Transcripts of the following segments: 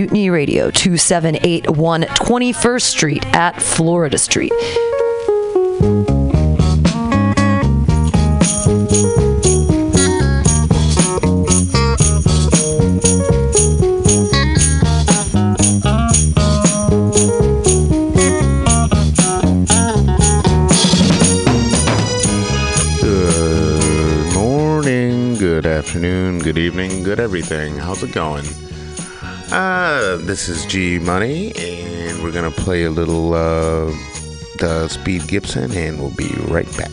Mutiny Radio 2781 21st Street at Florida Street. Good morning, good afternoon, good evening, good everything. How's it going? Uh, this is G Money, and we're gonna play a little uh, the Speed Gibson, and we'll be right back.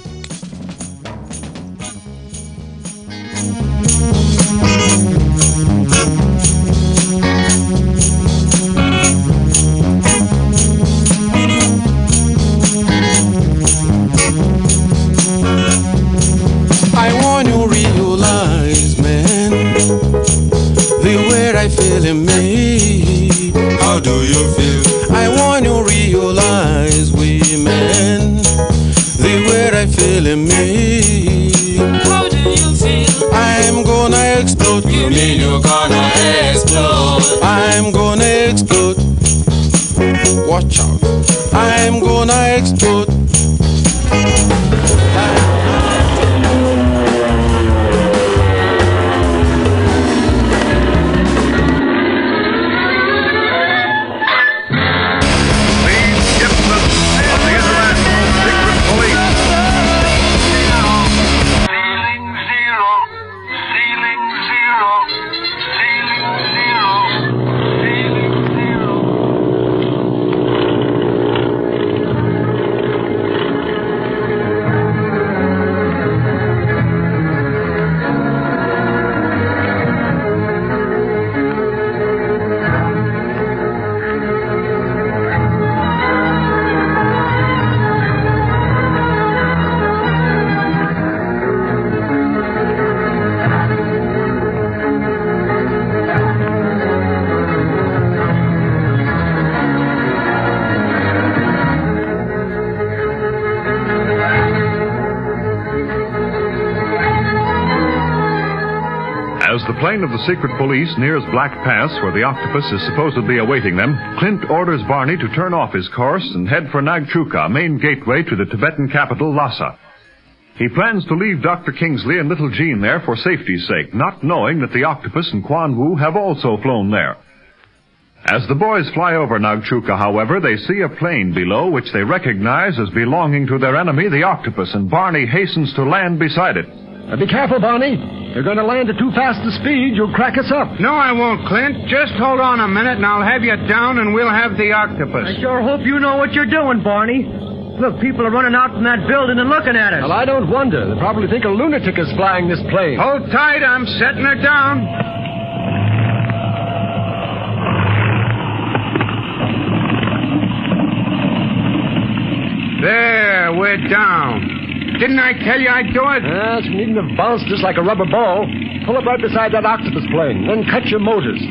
Secret police nears Black Pass, where the octopus is supposedly awaiting them, Clint orders Barney to turn off his course and head for Nagchuka, main gateway to the Tibetan capital, Lhasa. He plans to leave Dr. Kingsley and little Jean there for safety's sake, not knowing that the octopus and Quan Wu have also flown there. As the boys fly over Nagchuka, however, they see a plane below which they recognize as belonging to their enemy, the octopus, and Barney hastens to land beside it. Uh, be careful, Barney. You're going to land at too fast a speed. You'll crack us up. No, I won't, Clint. Just hold on a minute and I'll have you down and we'll have the octopus. I sure hope you know what you're doing, Barney. Look, people are running out from that building and looking at us. Well, I don't wonder. They probably think a lunatic is flying this plane. Hold tight, I'm setting her down. There, we're down. Didn't I tell you I'd do it? Yes, you needn't have bounced just like a rubber ball. Pull up right beside that octopus plane, then cut your motors.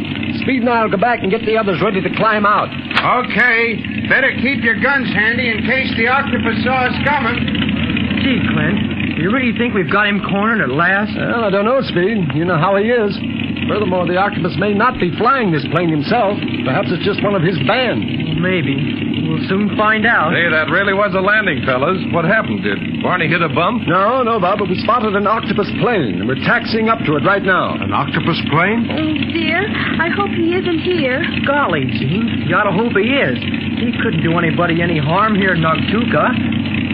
Speed and I'll go back and get the others ready to climb out. Okay. Better keep your guns handy in case the octopus saw us coming. Gee, Clint, do you really think we've got him cornered at last? Well, I don't know, Speed. You know how he is. Furthermore, the octopus may not be flying this plane himself. Perhaps it's just one of his band. Maybe. We'll soon find out. Hey, that really was a landing, fellas. What happened? Did Barney hit a bump? No, no, Bob, but we spotted an octopus plane, and we're taxiing up to it right now. An octopus plane? Oh, dear. I hope he isn't here. Golly, Jean, you ought to hope he is. He couldn't do anybody any harm here in Nagchuka.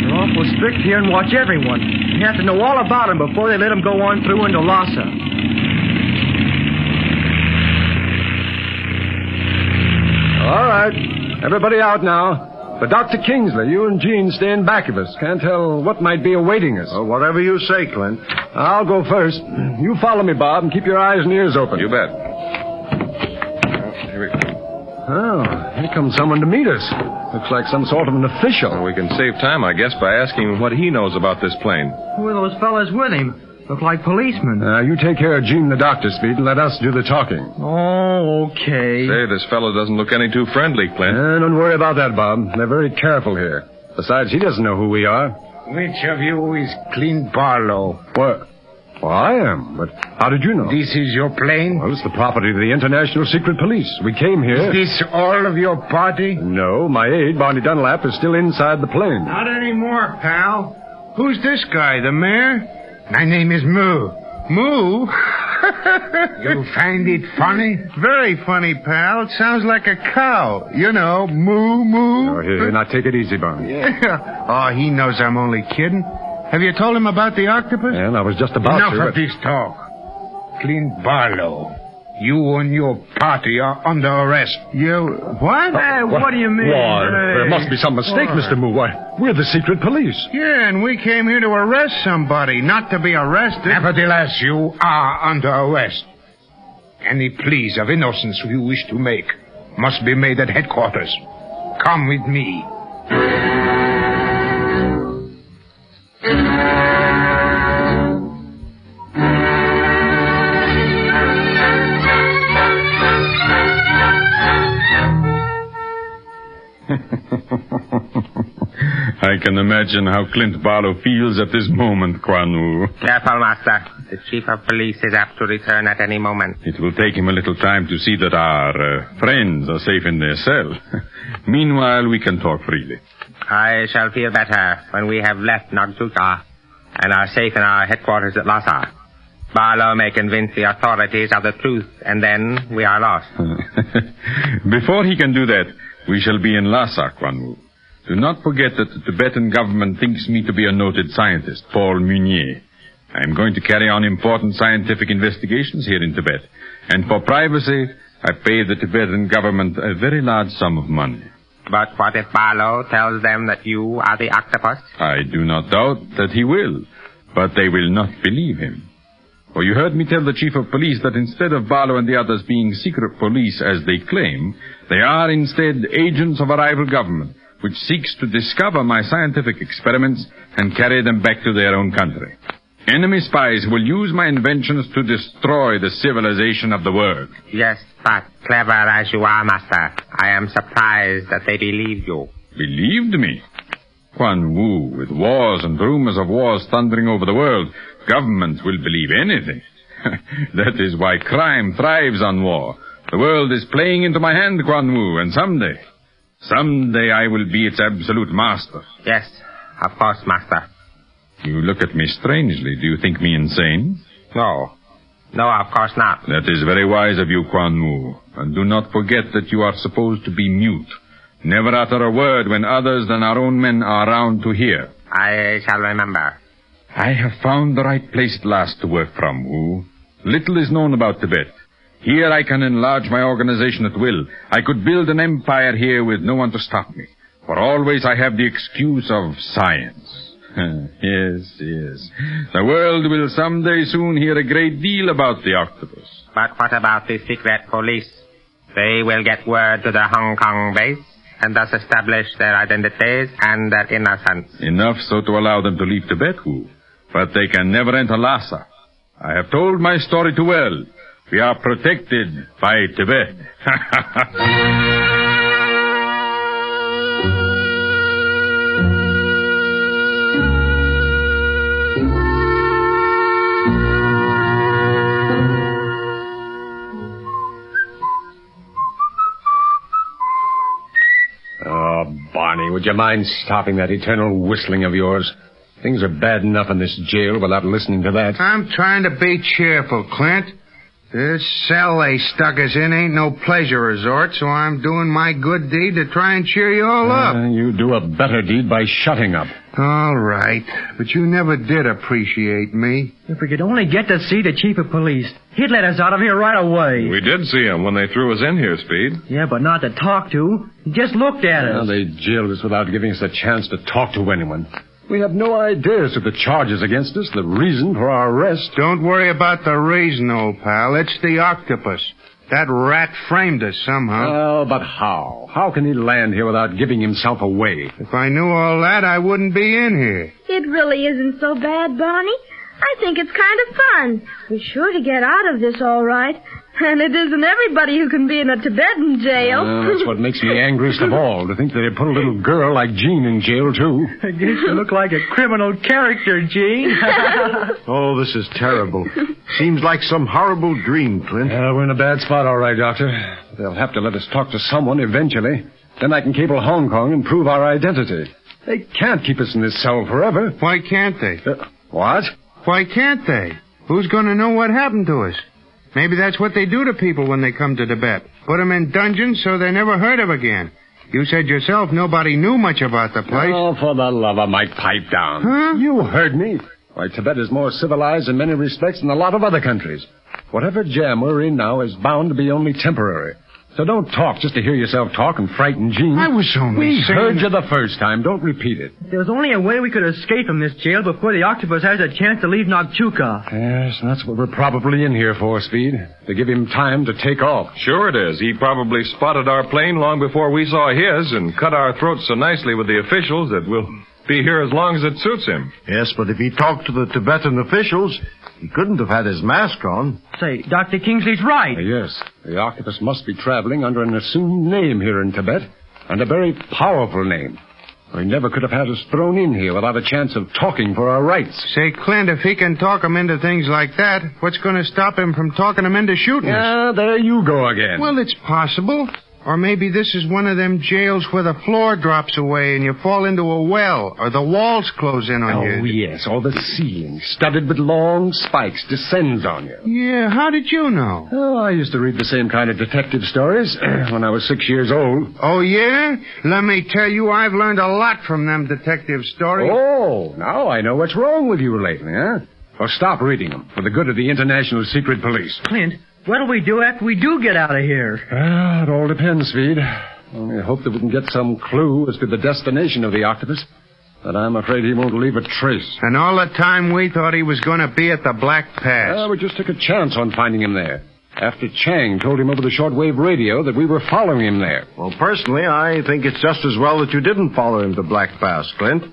They're awful strict here and watch everyone. You have to know all about him before they let him go on through into Lhasa. All right. Everybody out now. But Dr. Kingsley, you and Jean stay in back of us. Can't tell what might be awaiting us. Oh, whatever you say, Clint. I'll go first. You follow me, Bob, and keep your eyes and ears open. You bet. Here we go. Oh, here comes someone to meet us. Looks like some sort of an official. Well, we can save time, I guess, by asking him what he knows about this plane. Who are those fellas with him? Look like policemen. Uh, you take care of Jean the doctor, Speed, and let us do the talking. Oh, okay. Say, this fellow doesn't look any too friendly, Clint. Uh, don't worry about that, Bob. They're very careful here. Besides, he doesn't know who we are. Which of you is Clint Barlow? What? Well, I am, but how did you know? This is your plane? Well, it's the property of the International Secret Police. We came here. Is this all of your party? No, my aide, Barney Dunlap, is still inside the plane. Not anymore, pal. Who's this guy, the mayor? My name is Moo. Moo? you find it funny? Very funny, pal. It sounds like a cow. You know, moo, moo. Oh, here, here, now take it easy, Barney. Yeah. oh, he knows I'm only kidding. Have you told him about the octopus? And I was just about Enough to. of this talk. Clint Barlow. You and your party are under arrest. You what? Hey, what do you mean? Why, uh, there must be some mistake, Why? Mr. Moo. Why, we're the secret police. Yeah, and we came here to arrest somebody, not to be arrested. Nevertheless, you are under arrest. Any pleas of innocence you wish to make must be made at headquarters. Come with me. I can imagine how Clint Barlow feels at this moment, Quan Wu. Careful, Master. The Chief of Police is apt to return at any moment. It will take him a little time to see that our uh, friends are safe in their cell. Meanwhile, we can talk freely. I shall feel better when we have left Nagchuka and are safe in our headquarters at Lhasa. Barlow may convince the authorities of the truth, and then we are lost. Before he can do that, we shall be in Lhasa, Quan Wu. Do not forget that the Tibetan government thinks me to be a noted scientist, Paul Munier. I am going to carry on important scientific investigations here in Tibet, and for privacy, I pay the Tibetan government a very large sum of money. But what if Barlow tells them that you are the octopus? I do not doubt that he will, but they will not believe him. For you heard me tell the chief of police that instead of Barlow and the others being secret police as they claim, they are instead agents of a rival government, which seeks to discover my scientific experiments and carry them back to their own country. Enemy spies will use my inventions to destroy the civilization of the world. Yes, but clever as you are, Master, I am surprised that they believe you. Believed me? Quan Wu, with wars and rumors of wars thundering over the world, governments will believe anything. that is why crime thrives on war. The world is playing into my hand, Quan Wu, and someday, someday I will be its absolute master. Yes, of course, Master. You look at me strangely. Do you think me insane? No. No, of course not. That is very wise of you, Quan Wu. And do not forget that you are supposed to be mute. Never utter a word when others than our own men are around to hear. I shall remember. I have found the right place at last to work from, Wu. Little is known about Tibet. Here I can enlarge my organization at will. I could build an empire here with no one to stop me. For always I have the excuse of science. yes, yes. The world will someday soon hear a great deal about the octopus. But what about the secret police? They will get word to the Hong Kong base and thus establish their identities and their innocence. Enough so to allow them to leave Tibet, Wu. But they can never enter Lhasa. I have told my story too well. We are protected by Tibet. Oh, Barney, would you mind stopping that eternal whistling of yours? Things are bad enough in this jail without listening to that. I'm trying to be cheerful, Clint. This cell they stuck us in ain't no pleasure resort, so I'm doing my good deed to try and cheer you all up. Uh, you do a better deed by shutting up. All right, but you never did appreciate me. If we could only get to see the chief of police, he'd let us out of here right away. We did see him when they threw us in here, Speed. Yeah, but not to talk to. He just looked at Well, us. they jailed us without giving us a chance to talk to anyone. We have no ideas of the charges against us, the reason for our arrest. Don't worry about the reason, old pal. It's the octopus. That rat framed us somehow. Well, but how? How can he land here without giving himself away? If I knew all that, I wouldn't be in here. It really isn't so bad, Barney. I think it's kind of fun. We're sure to get out of this all right. And it isn't everybody who can be in a Tibetan jail. Uh, that's what makes me angriest of all, to think that they'd put a little girl like Jean in jail, too. I guess you look like a criminal character, Jean. Oh, this is terrible. Seems like some horrible dream, Clint. Yeah, we're in a bad spot, all right, Doctor. They'll have to let us talk to someone eventually. Then I can cable Hong Kong and prove our identity. They can't keep us in this cell forever. Why can't they? Uh, what? Why can't they? Who's going to know what happened to us? Maybe that's what they do to people when they come to Tibet. Put them in dungeons so they're never heard of again. You said yourself nobody knew much about the place. Oh, for the love of Mike, pipe down. Huh? You heard me. Why, Tibet is more civilized in many respects than a lot of other countries. Whatever jam we're in now is bound to be only temporary. So don't talk just to hear yourself talk and frighten Jean. I was only We saying heard you the first time. Don't repeat it. There's only a way we could escape from this jail before the octopus has a chance to leave Nagchuka. Yes, that's what we're probably in here for, Speed. To give him time to take off. Sure it is. He probably spotted our plane long before we saw his and cut our throats so nicely with the officials that we'll be here as long as it suits him. Yes, but if he talked to the Tibetan officials, he couldn't have had his mask on. Say, Dr. Kingsley's right. Uh, yes, the octopus must be traveling under an assumed name here in Tibet, and a very powerful name. He never could have had us thrown in here without a chance of talking for our rights. Say, Clint, if he can talk 'em into things like that, what's going to stop him from talking 'em into shooting us? Yeah, there you go again. Well, it's possible. Or maybe this is one of them jails where the floor drops away and you fall into a well, or the walls close in on oh, you. yes, or the ceiling, studded with long spikes, descends on you. Yeah, how did you know? Oh, I used to read the same kind of detective stories when I was six years old. Oh, yeah? Let me tell you, I've learned a lot from them detective stories. Oh, now I know what's wrong with you lately, huh? Well, stop reading them for the good of the International Secret Police. Clint, what'll we do after we do get out of here? Ah, it all depends, Speed. Only hope that we can get some clue as to the destination of the octopus. But I'm afraid he won't leave a trace. And all the time we thought he was going to be at the Black Pass. Well, we just took a chance on finding him there. After Chang told him over the shortwave radio that we were following him there. Well, personally, I think it's just as well that you didn't follow him to Black Pass, Clint.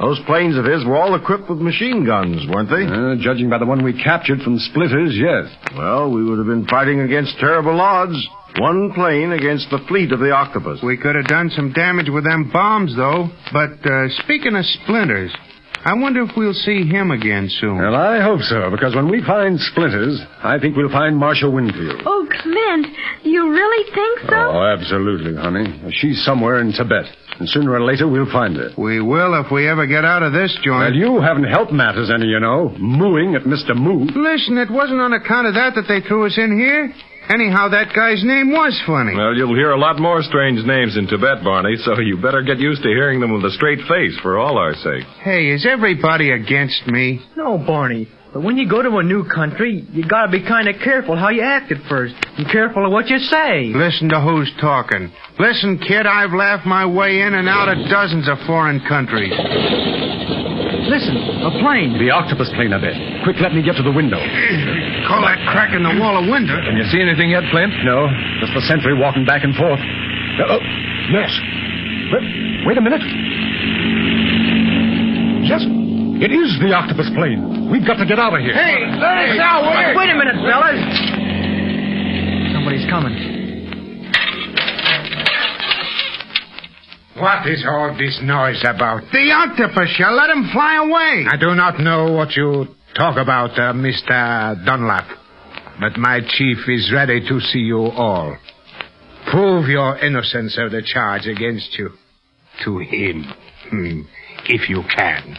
Those planes of his were all equipped with machine guns, weren't they? Uh, judging by the one we captured from Splinters, yes. Well, we would have been fighting against terrible odds. One plane against the fleet of the octopus. We could have done some damage with them bombs, though. But uh, speaking of splinters, I wonder if we'll see him again soon. Well, I hope so, because when we find Splinters, I think we'll find Marshal Winfield. Oh, Clint, you really think so? Oh, absolutely, honey. She's somewhere in Tibet, and sooner or later we'll find her. We will if we ever get out of this joint. Well, you haven't helped matters any, you know, mooing at Mr. Moo. Listen, it wasn't on account of that that they threw us in here. Anyhow, that guy's name was funny. Well, you'll hear a lot more strange names in Tibet, Barney, so you better get used to hearing them with a straight face for all our sake. Hey, is everybody against me? No, Barney. But when you go to a new country, you gotta be kind of careful how you act at first. And careful of what you say. Listen to who's talking. Listen, kid, I've laughed my way in and out of dozens of foreign countries. Listen, a plane. The octopus plane, I bet. Quick, let me get to the window. Call that crack in the wall a window. Can you see anything yet, Clint? No, just the sentry walking back and forth. Uh, oh, yes. Wait, wait a minute. Yes, it is the octopus plane. We've got to get out of here. Hey, hey, now, wait. Wait a minute, fellas. Somebody's coming. What is all this noise about? The octopus, you let him fly away. I do not know what you talk about, uh, Mr. Dunlap. But my chief is ready to see you all. Prove your innocence of the charge against you. To him. Hmm. If you can.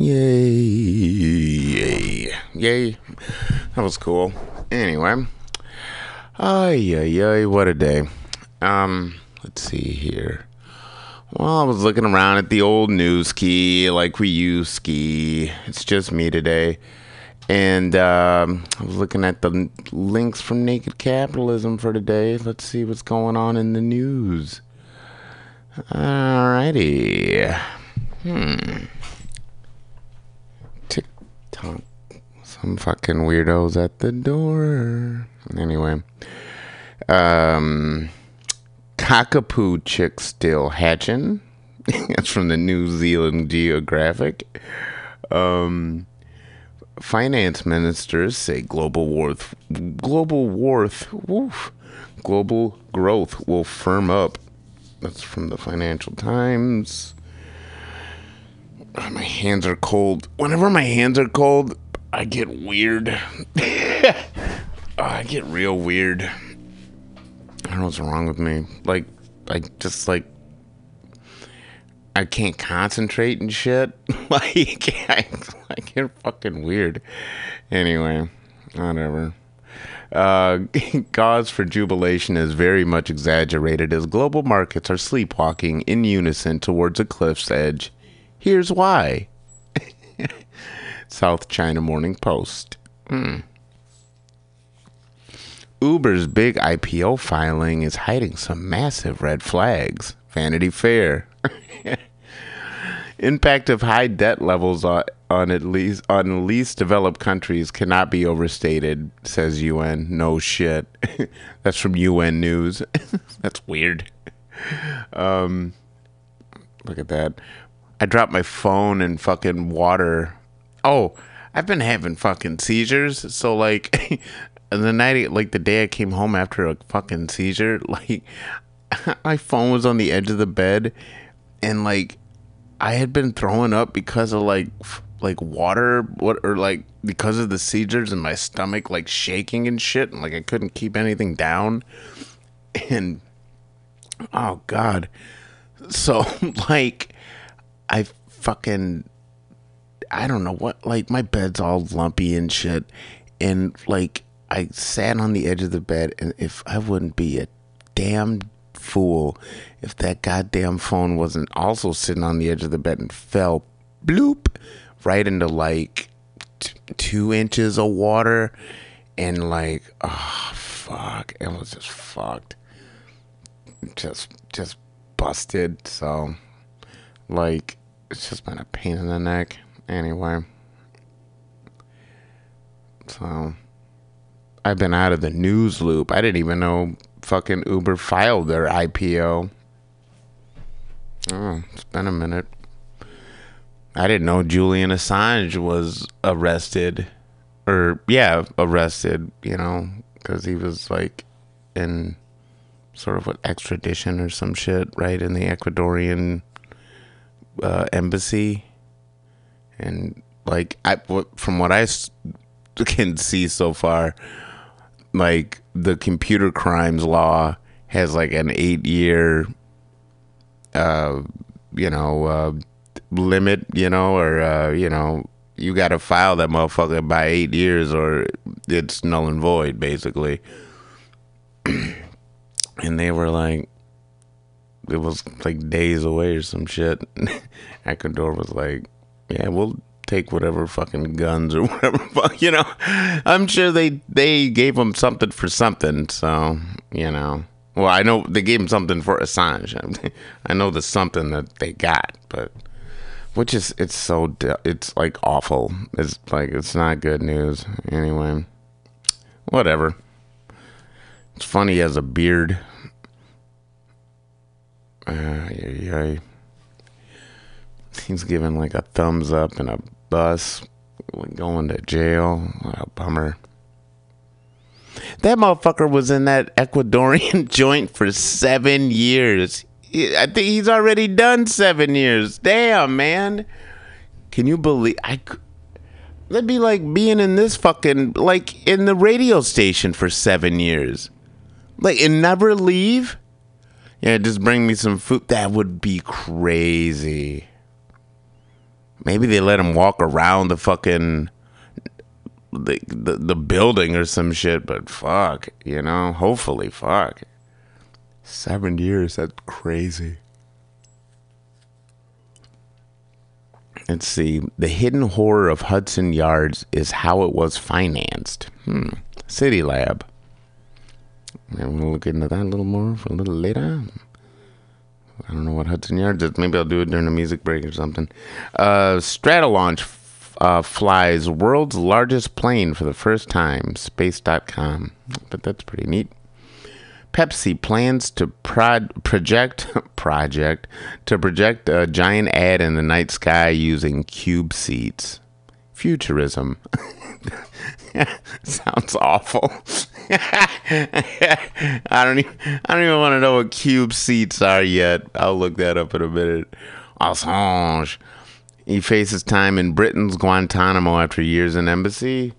Yay. Yay. Yay. That was cool. Anyway. Ay, ay, ay, what a day. Um, let's see here. Well, I was looking around at the old news key like we use ski. It's just me today. And um, I was looking at the links from Naked Capitalism for today. Let's see what's going on in the news. Alrighty. Hmm. Some fucking weirdos at the door. Anyway. Um. Kakapo chick still hatching. That's from the New Zealand Geographic. Um, finance ministers say global worth, global worth, woof, global growth will firm up. That's from the Financial Times. Oh, my hands are cold. Whenever my hands are cold, I get weird. oh, I get real weird. I don't know what's wrong with me. Like, I just like, I can't concentrate and shit. like, I, I get fucking weird. Anyway, whatever. Uh, cause for jubilation is very much exaggerated as global markets are sleepwalking in unison towards a cliff's edge. Here's why. South China Morning Post. Hmm. Uber's big IPO filing is hiding some massive red flags. Vanity Fair. Impact of high debt levels on, on at least on least developed countries cannot be overstated, says UN. No shit. That's from UN News. That's weird. Um, look at that. I dropped my phone in fucking water. Oh, I've been having fucking seizures. So like, the night, like the day I came home after a fucking seizure, like my phone was on the edge of the bed, and like I had been throwing up because of like like water, what or like because of the seizures and my stomach like shaking and shit, and like I couldn't keep anything down, and oh god, so like I fucking I don't know what like my bed's all lumpy and shit. And like I sat on the edge of the bed and if I wouldn't be a damn fool if that goddamn phone wasn't also sitting on the edge of the bed and fell bloop right into like t- 2 inches of water and like oh fuck. It was just fucked. Just just busted. So like it's just been a pain in the neck. Anyway. So i've been out of the news loop. I didn't even know fucking uber filed their ipo oh it's been a minute. I didn't know julian assange was arrested. Or yeah arrested you know because he was like in sort of what extradition or some shit right in the ecuadorian uh, embassy, and like I from what- I can see so far, like the computer crimes law has like an eight year, uh, you know, uh, limit, you know, or uh, you know, you got to file that motherfucker by eight years, or it's null and void, basically. and they were like it was like days away or some shit. Ecuador was like, yeah, we'll take whatever fucking guns or whatever, you know. I'm sure they they gave him something for something, so you know. Well, I know they gave him something for Assange. I know the something that they got, but which is it's so it's like awful. It's like it's not good news anyway. Whatever. It's funny he has a beard. He's giving like a thumbs up in a bus, going to jail. What a bummer. That motherfucker was in that Ecuadorian joint for seven years. I think he's already done seven years. Damn, man. Can you believe? I. That'd be like being in this fucking like in the radio station for seven years, like and never leave. Yeah, just bring me some food. That would be crazy. maybe they let him walk around the fucking the, the the building or some shit. But fuck, you know. Hopefully, fuck. Seven years. That's crazy. Let's see. The hidden horror of Hudson Yards is how it was financed. Hmm. City Lab. I'm gonna look into that a little more for a little later. I don't know what Hudson Yards is. Maybe I'll do it during a music break or something. Uh, Stratolaunch uh, flies world's largest plane for the first time. Space.com. But that's pretty neat. Pepsi plans to prod, project project to project a giant ad in the night sky using CubeSats. Futurism. Sounds awful. I don't even, I don't even want to know what CubeSats are yet. I'll look that up in a minute. Assange. He faces time in Britain's Guantanamo after years in embassy.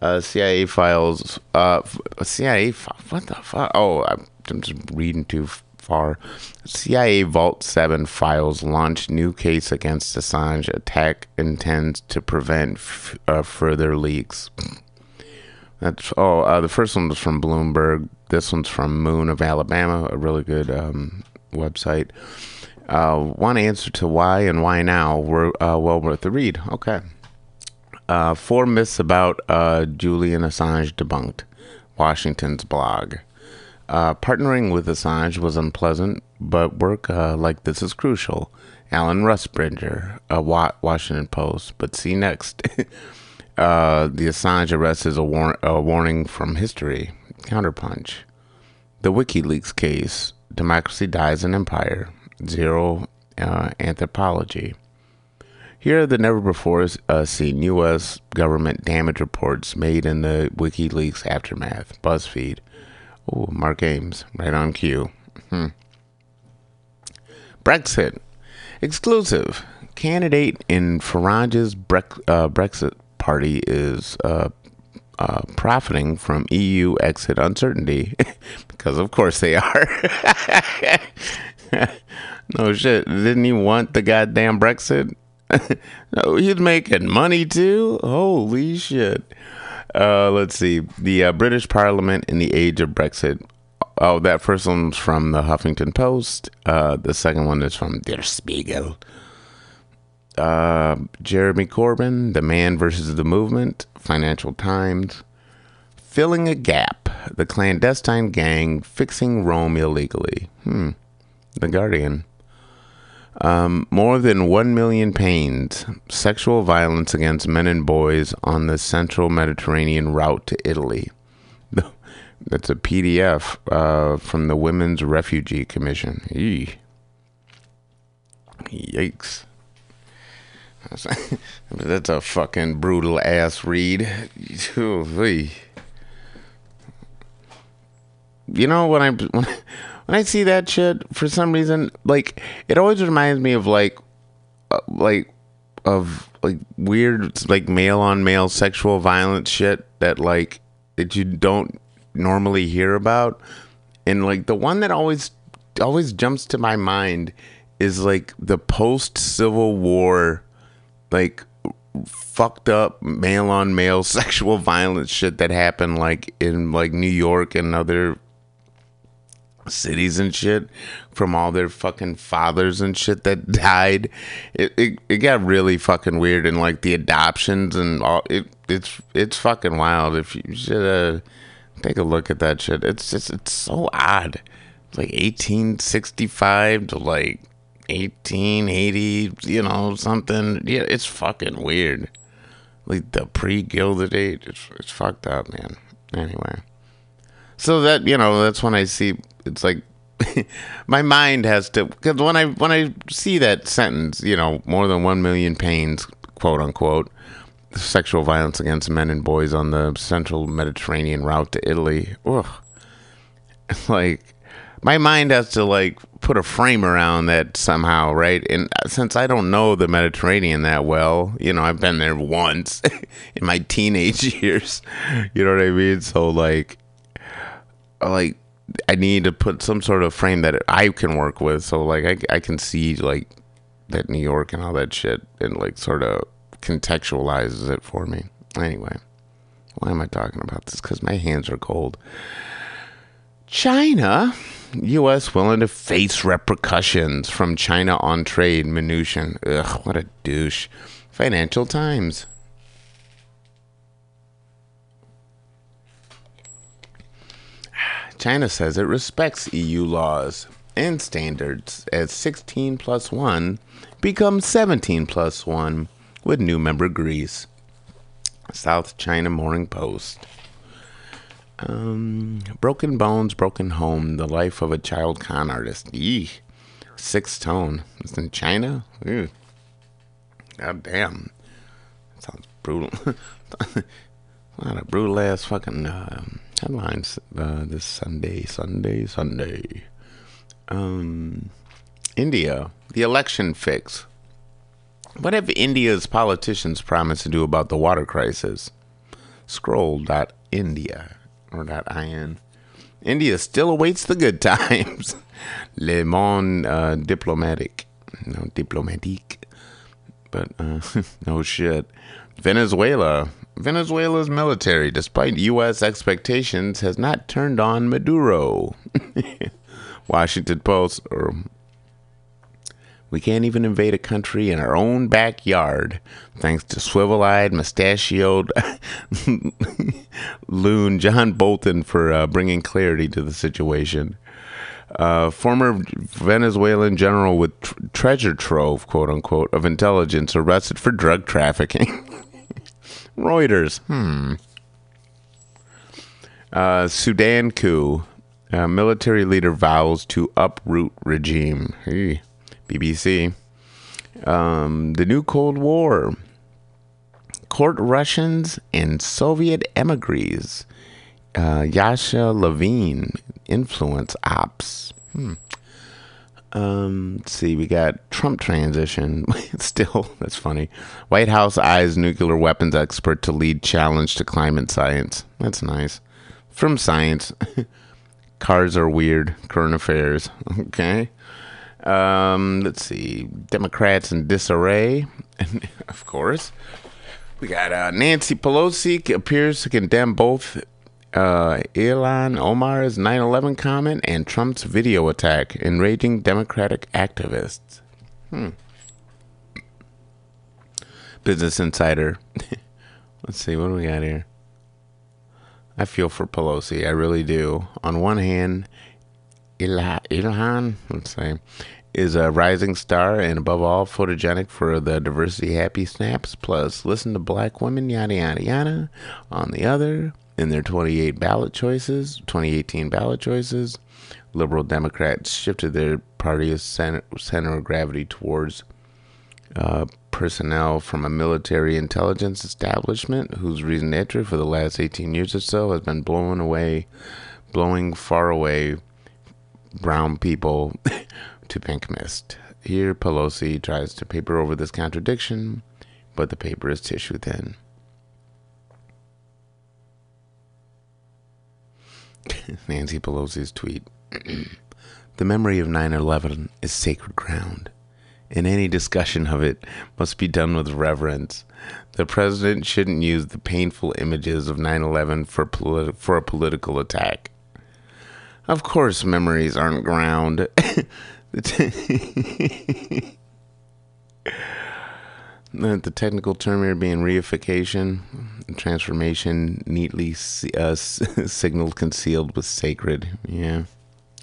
Uh, CIA files. Uh, CIA. What the fuck? Oh, I'm just reading too far. CIA Vault 7 files launch new case against Assange. Attack intends to prevent f- uh, further leaks. That's oh, uh, the first one was from Bloomberg. This one's from Moon of Alabama, a really good um, website. Uh, one answer to why and why now were uh, well worth the read. Okay. Uh, four myths about uh, Julian Assange debunked. Washington's blog. Uh, partnering with Assange was unpleasant, but work uh, like this is crucial. Alan Rusbridger, a Wa- Washington Post. But see next. uh, the Assange arrest is a, war- a warning from history. Counterpunch. The WikiLeaks case. Democracy dies in empire. Zero uh, anthropology. Here are the never before uh, seen U.S. government damage reports made in the WikiLeaks aftermath. BuzzFeed. Oh, Mark Ames, right on cue. Hmm. Brexit. Exclusive. Candidate in Farage's uh, Brexit party is uh, uh, profiting from EU exit uncertainty. because, of course, they are. no shit. Didn't he want the goddamn Brexit? no, he's making money too. Holy shit! Uh, let's see. The uh, British Parliament in the age of Brexit. Oh, that first one's from the Huffington Post. Uh, the second one is from Der Spiegel. Uh, Jeremy Corbyn, The Man versus the Movement, Financial Times. Filling a gap. The clandestine gang fixing Rome illegally. Hmm. The Guardian. Um, more than 1 million pains. Sexual violence against men and boys on the central Mediterranean route to Italy. That's a PDF uh, from the Women's Refugee Commission. Eee. Yikes. That's, a fucking brutal ass read. You know when I when, when I see that shit for some reason, like it always reminds me of like, uh, like, of like weird like male on male sexual violence shit that like that you don't normally hear about, and like the one that always always jumps to my mind is like the post Civil War, like fucked up male on male sexual violence shit that happened like in like New York and other cities and shit from all their fucking fathers and shit that died. It it, it got really fucking weird and like the adoptions and all it it's it's fucking wild. If you should uh, take a look at that shit. It's just it's so odd. It's like 1865 to like 1880, you know, something. Yeah, it's fucking weird. Like the pre-Gilded Age, it's it's fucked up, man. Anyway, so that you know, that's when I see it's like my mind has to because when I when I see that sentence, you know, more than one million pains, quote unquote, sexual violence against men and boys on the central Mediterranean route to Italy. Ugh. Like my mind has to like put a frame around that somehow, right? And uh, since I don't know the Mediterranean that well, you know, I've been there once in my teenage years. You know what I mean? So like like I need to put some sort of frame that I can work with. So like I, I can see like that New York and all that shit and like sort of contextualizes it for me. Anyway, why am I talking about this? Because my hands are cold. China, U.S. willing to face repercussions from China on trade. Mnuchin. Ugh, what a douche. Financial Times. China says it respects EU laws and standards as 16 plus 1 becomes 17 plus 1 with new member Greece. South China Morning Post. Um, broken Bones, Broken Home, The Life of a Child Con Artist. Yee. Sixth Tone. It's in China? Ew. God damn. That sounds brutal. a lot of brutal ass fucking uh, headlines uh, this Sunday, Sunday, Sunday. Um, India, the election fix. What have India's politicians promised to do about the water crisis? Scroll.india or .in. India still awaits the good times. Le Monde uh, Diplomatique. No, diplomatique. But uh, no shit. Venezuela. Venezuela's military, despite U.S. expectations, has not turned on Maduro. Washington Post, or we can't even invade a country in our own backyard, thanks to swivel eyed, mustachioed loon John Bolton for uh, bringing clarity to the situation. Uh, former Venezuelan general with tr- treasure trove, quote unquote, of intelligence arrested for drug trafficking. Reuters. Hmm. Uh, Sudan coup. Uh, military leader vows to uproot regime. Hey, BBC. Um, the new Cold War. Court Russians and Soviet emigres. Uh, Yasha Levine influence ops. Hmm. Um, let's see, we got Trump transition. Still, that's funny. White House eyes nuclear weapons expert to lead challenge to climate science. That's nice. From science. Cars are weird. Current affairs. Okay. Um, let's see. Democrats in disarray. of course. We got uh, Nancy Pelosi appears to condemn both uh, Ilhan Omar's 9 11 comment and Trump's video attack, enraging Democratic activists. Hmm. Business Insider. Let's see, what do we got here? I feel for Pelosi. I really do. On one hand, Ilhan, Ilhan let's say, is a rising star and above all photogenic for the diversity happy snaps. Plus, listen to black women, yada yada yada. On the other, in their 28 ballot choices, 2018 ballot choices, liberal Democrats shifted their party's center, center of gravity towards uh, personnel from a military intelligence establishment whose recent entry for the last 18 years or so has been blowing away, blowing far away brown people to pink mist. Here, Pelosi tries to paper over this contradiction, but the paper is tissue thin. Nancy Pelosi's tweet. the memory of 9 11 is sacred ground, and any discussion of it must be done with reverence. The president shouldn't use the painful images of 9 11 for, politi- for a political attack. Of course, memories aren't ground. the, technical term here being reification, transformation, neatly uh, signaled, concealed with sacred. Yeah.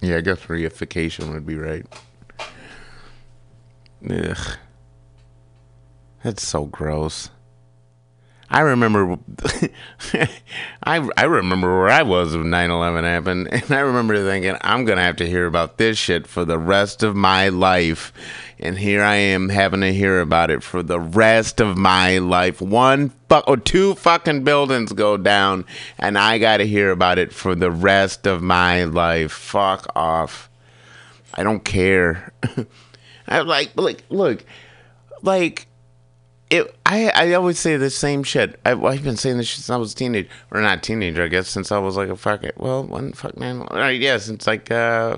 Yeah, I guess reification would be right. Ugh. That's so gross. I remember, I I remember where I was when 9/11 happened, and I remember thinking I'm gonna have to hear about this shit for the rest of my life, and here I am having to hear about it for the rest of my life. One fuck or two fucking buildings go down, and I got to hear about it for the rest of my life. Fuck off. I don't care. I'm like, like, look, like it, I, I always say the same shit. I, have been saying this since I was a teenager, or not teenager, I guess, since I was like a fuck it. Well, when fuck man, all right, yeah, since like uh,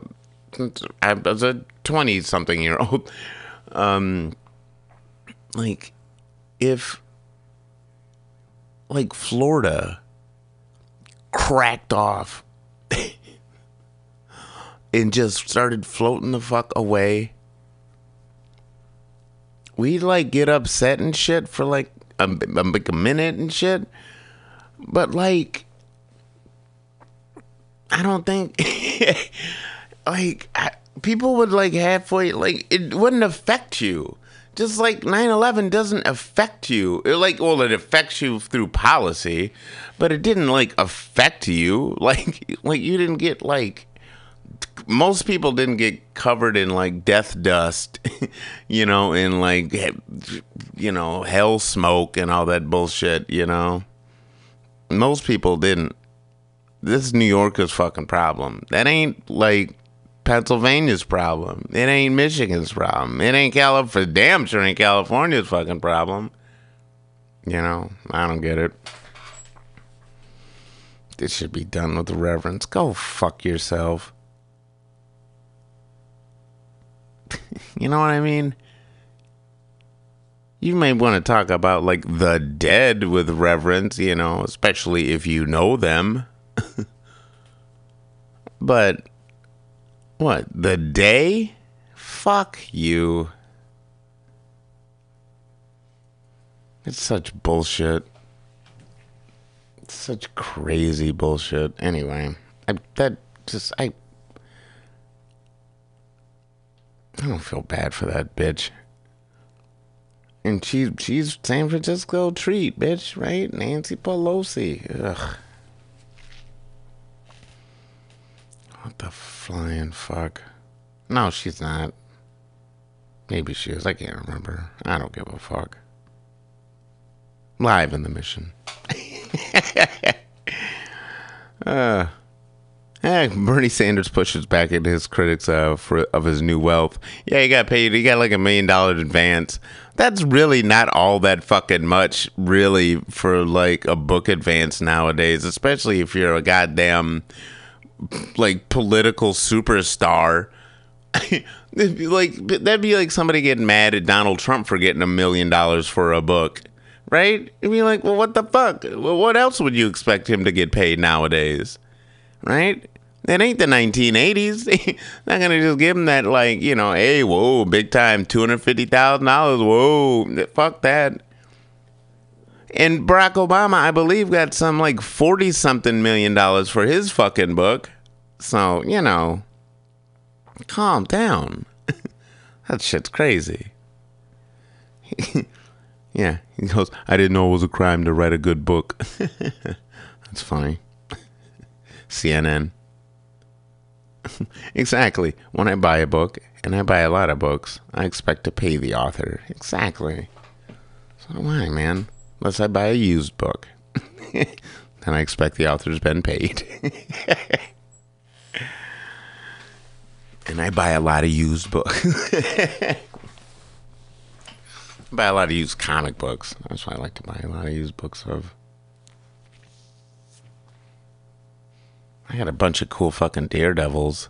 since I was a twenty something year old. Um, like, if, like, Florida cracked off and just started floating the fuck away, we'd, like, get upset and shit for, like, a, like a minute and shit. But, like, I don't think like I, people would like halfway like it wouldn't affect you. Just like 9/11 doesn't affect you. It, like well it affects you through policy, but it didn't like affect you. Like like you didn't get like most people didn't get covered in like death dust, you know, in like you know, hell smoke and all that bullshit, you know. Most people didn't this is New York's fucking problem. That ain't like Pennsylvania's problem. It ain't Michigan's problem. It ain't California. Damn sure ain't California's fucking problem. You know, I don't get it. This should be done with reverence. Go fuck yourself. you know what I mean? You may want to talk about like the dead with reverence, you know, especially if you know them. but what? The day? Fuck you. It's such bullshit. It's such crazy bullshit. Anyway, I that just I I don't feel bad for that bitch. And she she's San Francisco treat, bitch, right? Nancy Pelosi. Ugh. What the flying fuck? No, she's not. Maybe she is. I can't remember. I don't give a fuck. Live in the mission. uh, eh, Bernie Sanders pushes back at his critics uh, for of his new wealth. Yeah, he got paid. He got like a million dollar advance. That's really not all that fucking much, really, for like a book advance nowadays. Especially if you're a goddamn like political superstar. Like that'd be like somebody getting mad at Donald Trump for getting a million dollars for a book, right? It'd be like, well, what the fuck? What else would you expect him to get paid nowadays, right? It ain't the 1980s. Not gonna just give him that like you know, hey, whoa, big time, two hundred fifty thousand dollars. Whoa, fuck that. And Barack Obama, I believe, got some like 40 something million dollars for his fucking book. So, you know, calm down. that shit's crazy. yeah, he goes, I didn't know it was a crime to write a good book. That's funny. CNN. exactly. When I buy a book, and I buy a lot of books, I expect to pay the author. Exactly. So do I, man unless I buy a used book. then I expect the author's been paid. and I buy a lot of used books. I buy a lot of used comic books. That's why I like to buy a lot of used books of. I got a bunch of cool fucking daredevils.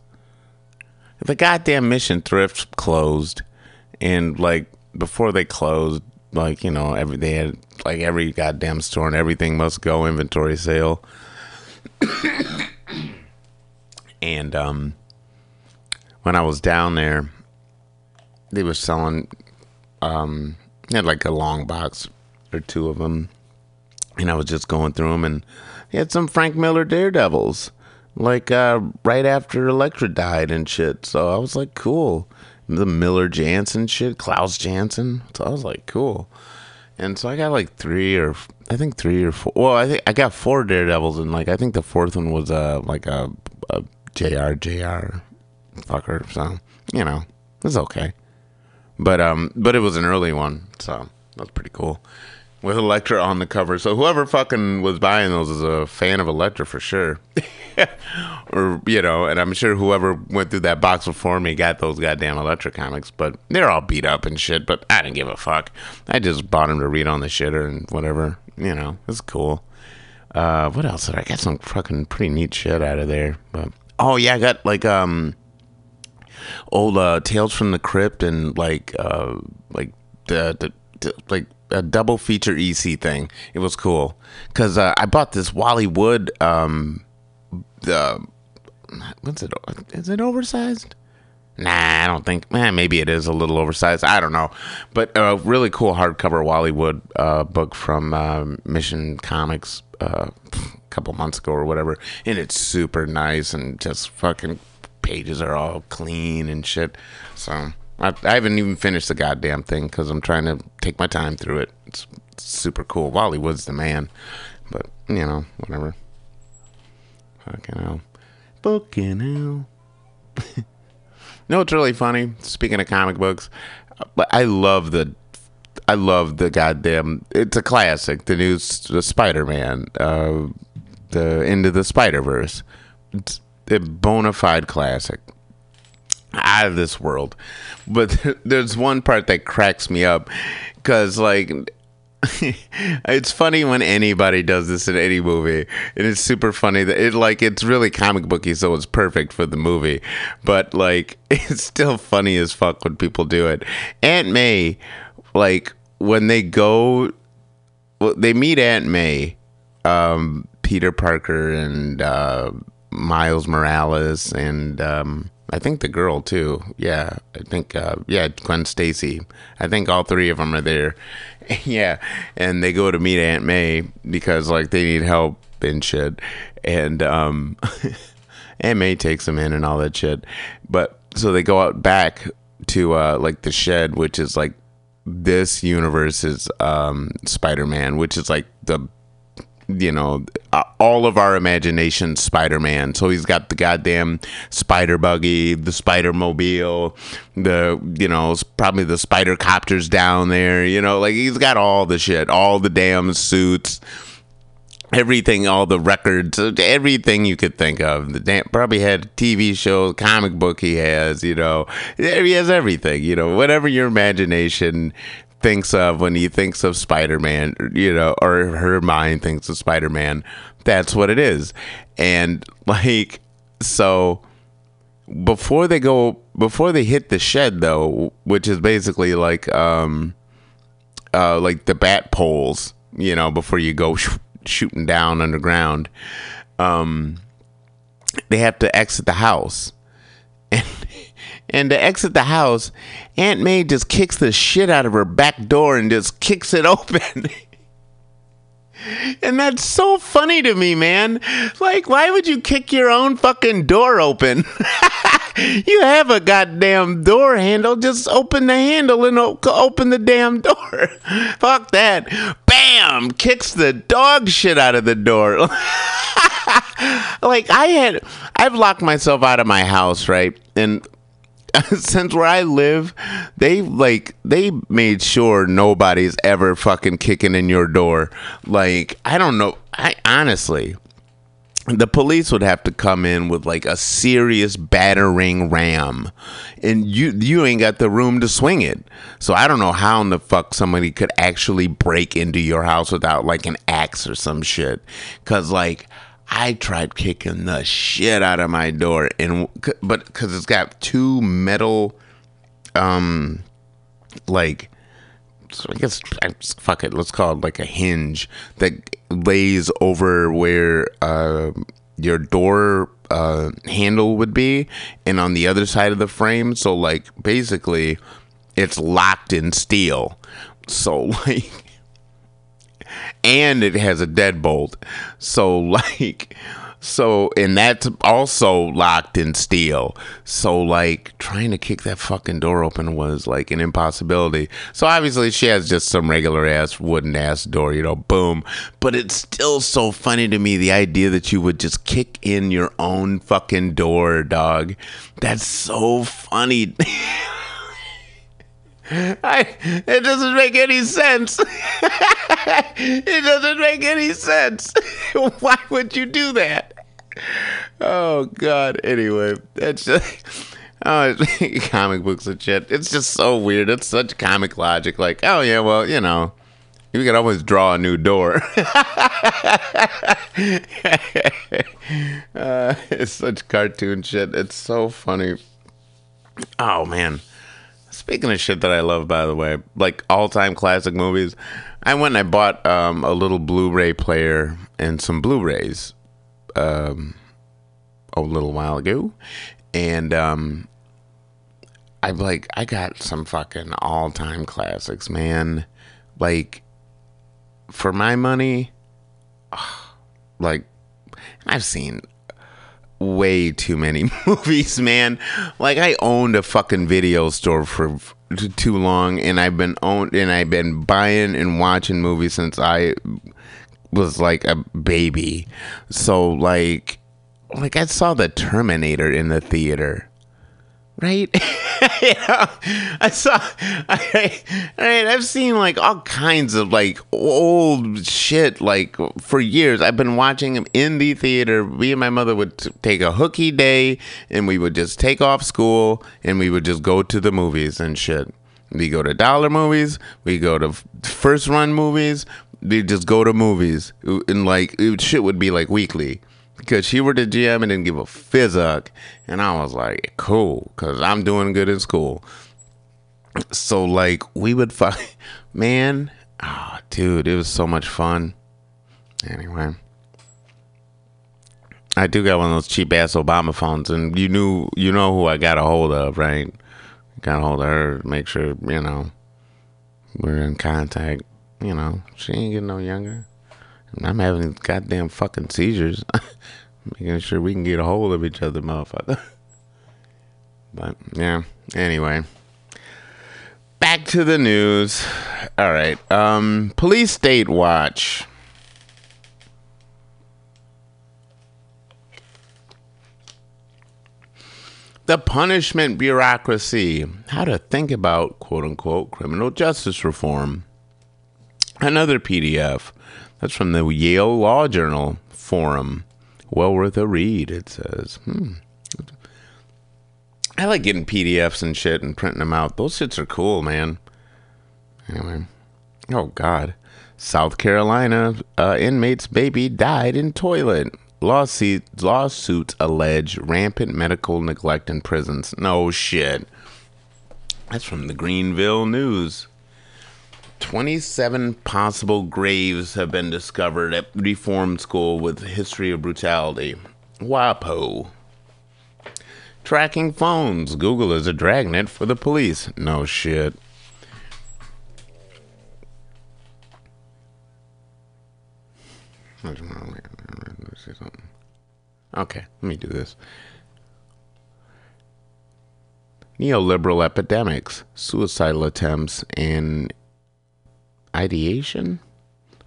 The goddamn mission thrift closed, and like before they closed, like you know every they had like every goddamn store and everything must go inventory sale and um when i was down there they were selling um they had like a long box or two of them and i was just going through them and they had some frank miller daredevils like uh right after Elektra died and shit so i was like cool the Miller Janson shit, Klaus Janson. So I was like, cool. And so I got like three or I think three or four. Well, I think I got four Daredevils, and like I think the fourth one was uh like a, a JR JR fucker. So you know it's okay. But um, but it was an early one, so that's pretty cool. With Elektra on the cover, so whoever fucking was buying those is a fan of Elektra for sure. or you know, and I'm sure whoever went through that box before me got those goddamn Elektra comics, but they're all beat up and shit. But I didn't give a fuck. I just bought them to read on the shitter and whatever. You know, it's cool. Uh, what else did I, got? Some fucking pretty neat shit out of there. But oh yeah, I got like um, old uh, Tales from the Crypt and like uh, like the, the, the like a double feature EC thing. It was cool because uh, I bought this Wally Wood. Um, what's it? Is it oversized? Nah, I don't think. Eh, maybe it is a little oversized. I don't know, but a really cool hardcover Wally Wood uh, book from uh, Mission Comics uh, a couple months ago or whatever, and it's super nice and just fucking pages are all clean and shit. So I, I haven't even finished the goddamn thing because I'm trying to take my time through it. It's, super cool. Wally Wood's the man, but you know, whatever. Fucking hell. Fucking hell. no, it's really funny. Speaking of comic books, but I love the, I love the goddamn. It's a classic. The new Spider-Man, uh, the Into the Spider Verse. It's a bona fide classic. Out of this world, but there's one part that cracks me up because like it's funny when anybody does this in any movie and it's super funny that it like it's really comic booky so it's perfect for the movie. But like it's still funny as fuck when people do it. Aunt may like when they go well, they meet aunt may um peter parker and uh miles morales and um I think the girl too. Yeah, I think uh, yeah, Gwen Stacy. I think all three of them are there. yeah, and they go to meet Aunt May because like they need help and shit. And um, Aunt May takes them in and all that shit. But so they go out back to uh, like the shed, which is like this universe's um, Spider-Man, which is like the you know, uh, all of our imagination Spider Man. So he's got the goddamn spider buggy, the spider mobile, the, you know, probably the spider copters down there, you know, like he's got all the shit, all the damn suits. Everything, all the records, everything you could think of. The damn, probably had TV show, comic book he has, you know. He has everything, you know, whatever your imagination thinks of when he thinks of Spider-Man, you know, or her mind thinks of Spider-Man, that's what it is. And like so before they go before they hit the shed though, which is basically like um uh like the bat poles, you know, before you go sh- shooting down underground, um they have to exit the house. And and to exit the house, Aunt May just kicks the shit out of her back door and just kicks it open. and that's so funny to me, man. Like, why would you kick your own fucking door open? you have a goddamn door handle. Just open the handle and open the damn door. Fuck that. Bam! Kicks the dog shit out of the door. like I had I've locked myself out of my house, right? And since where I live, they like they made sure nobody's ever fucking kicking in your door. Like I don't know. I honestly, the police would have to come in with like a serious battering ram, and you you ain't got the room to swing it. So I don't know how in the fuck somebody could actually break into your house without like an axe or some shit. Cause like I tried kicking the shit out of my door, and but because it's got two metal, um, like so I guess fuck it. Let's call it like a hinge that lays over where uh, your door uh, handle would be, and on the other side of the frame. So like basically, it's locked in steel. So like, and it has a deadbolt. So like. So and that's also locked in steel. So like trying to kick that fucking door open was like an impossibility. So obviously she has just some regular ass wooden ass door, you know, boom. But it's still so funny to me the idea that you would just kick in your own fucking door, dog. That's so funny. I, it doesn't make any sense. it doesn't make any sense. Why would you do that? Oh God. Anyway, that's just oh, comic books and shit. It's just so weird. It's such comic logic. Like, oh yeah, well, you know, you can always draw a new door. uh, it's such cartoon shit. It's so funny. Oh man. Speaking of shit that I love, by the way, like all time classic movies, I went and I bought um, a little Blu ray player and some Blu rays um, a little while ago. And um, I like, I got some fucking all time classics, man. Like, for my money, like, I've seen way too many movies, man. Like I owned a fucking video store for too long, and I've been owned and I've been buying and watching movies since I was like a baby. So like, like I saw the Terminator in the theater. Right, you know, I saw. I, right, I've seen like all kinds of like old shit like for years. I've been watching them in the theater. Me and my mother would t- take a hooky day, and we would just take off school, and we would just go to the movies and shit. We go to dollar movies. We go to first run movies. We just go to movies, and like it, shit would be like weekly because she were the GM and didn't give a fizzuck. And I was like, cool, because I'm doing good in school. So, like, we would fight. Man, oh, dude, it was so much fun. Anyway. I do got one of those cheap ass Obama phones, and you knew, you know who I got a hold of, right? Got a hold of her, make sure, you know, we're in contact. You know, she ain't getting no younger. I'm having goddamn fucking seizures. Making sure we can get a hold of each other, motherfucker. But yeah, anyway. Back to the news. All right. Um Police State Watch. The punishment bureaucracy. How to think about quote unquote criminal justice reform. Another PDF. That's from the Yale Law Journal forum. Well worth a read, it says. Hmm. I like getting PDFs and shit and printing them out. Those shits are cool, man. Anyway. Oh, God. South Carolina uh, inmate's baby died in toilet. Lawsuit, lawsuits allege rampant medical neglect in prisons. No shit. That's from the Greenville News. 27 possible graves have been discovered at Reform School with history of brutality. WAPO. Tracking phones. Google is a dragnet for the police. No shit. Okay, let me do this. Neoliberal epidemics, suicidal attempts, and ideation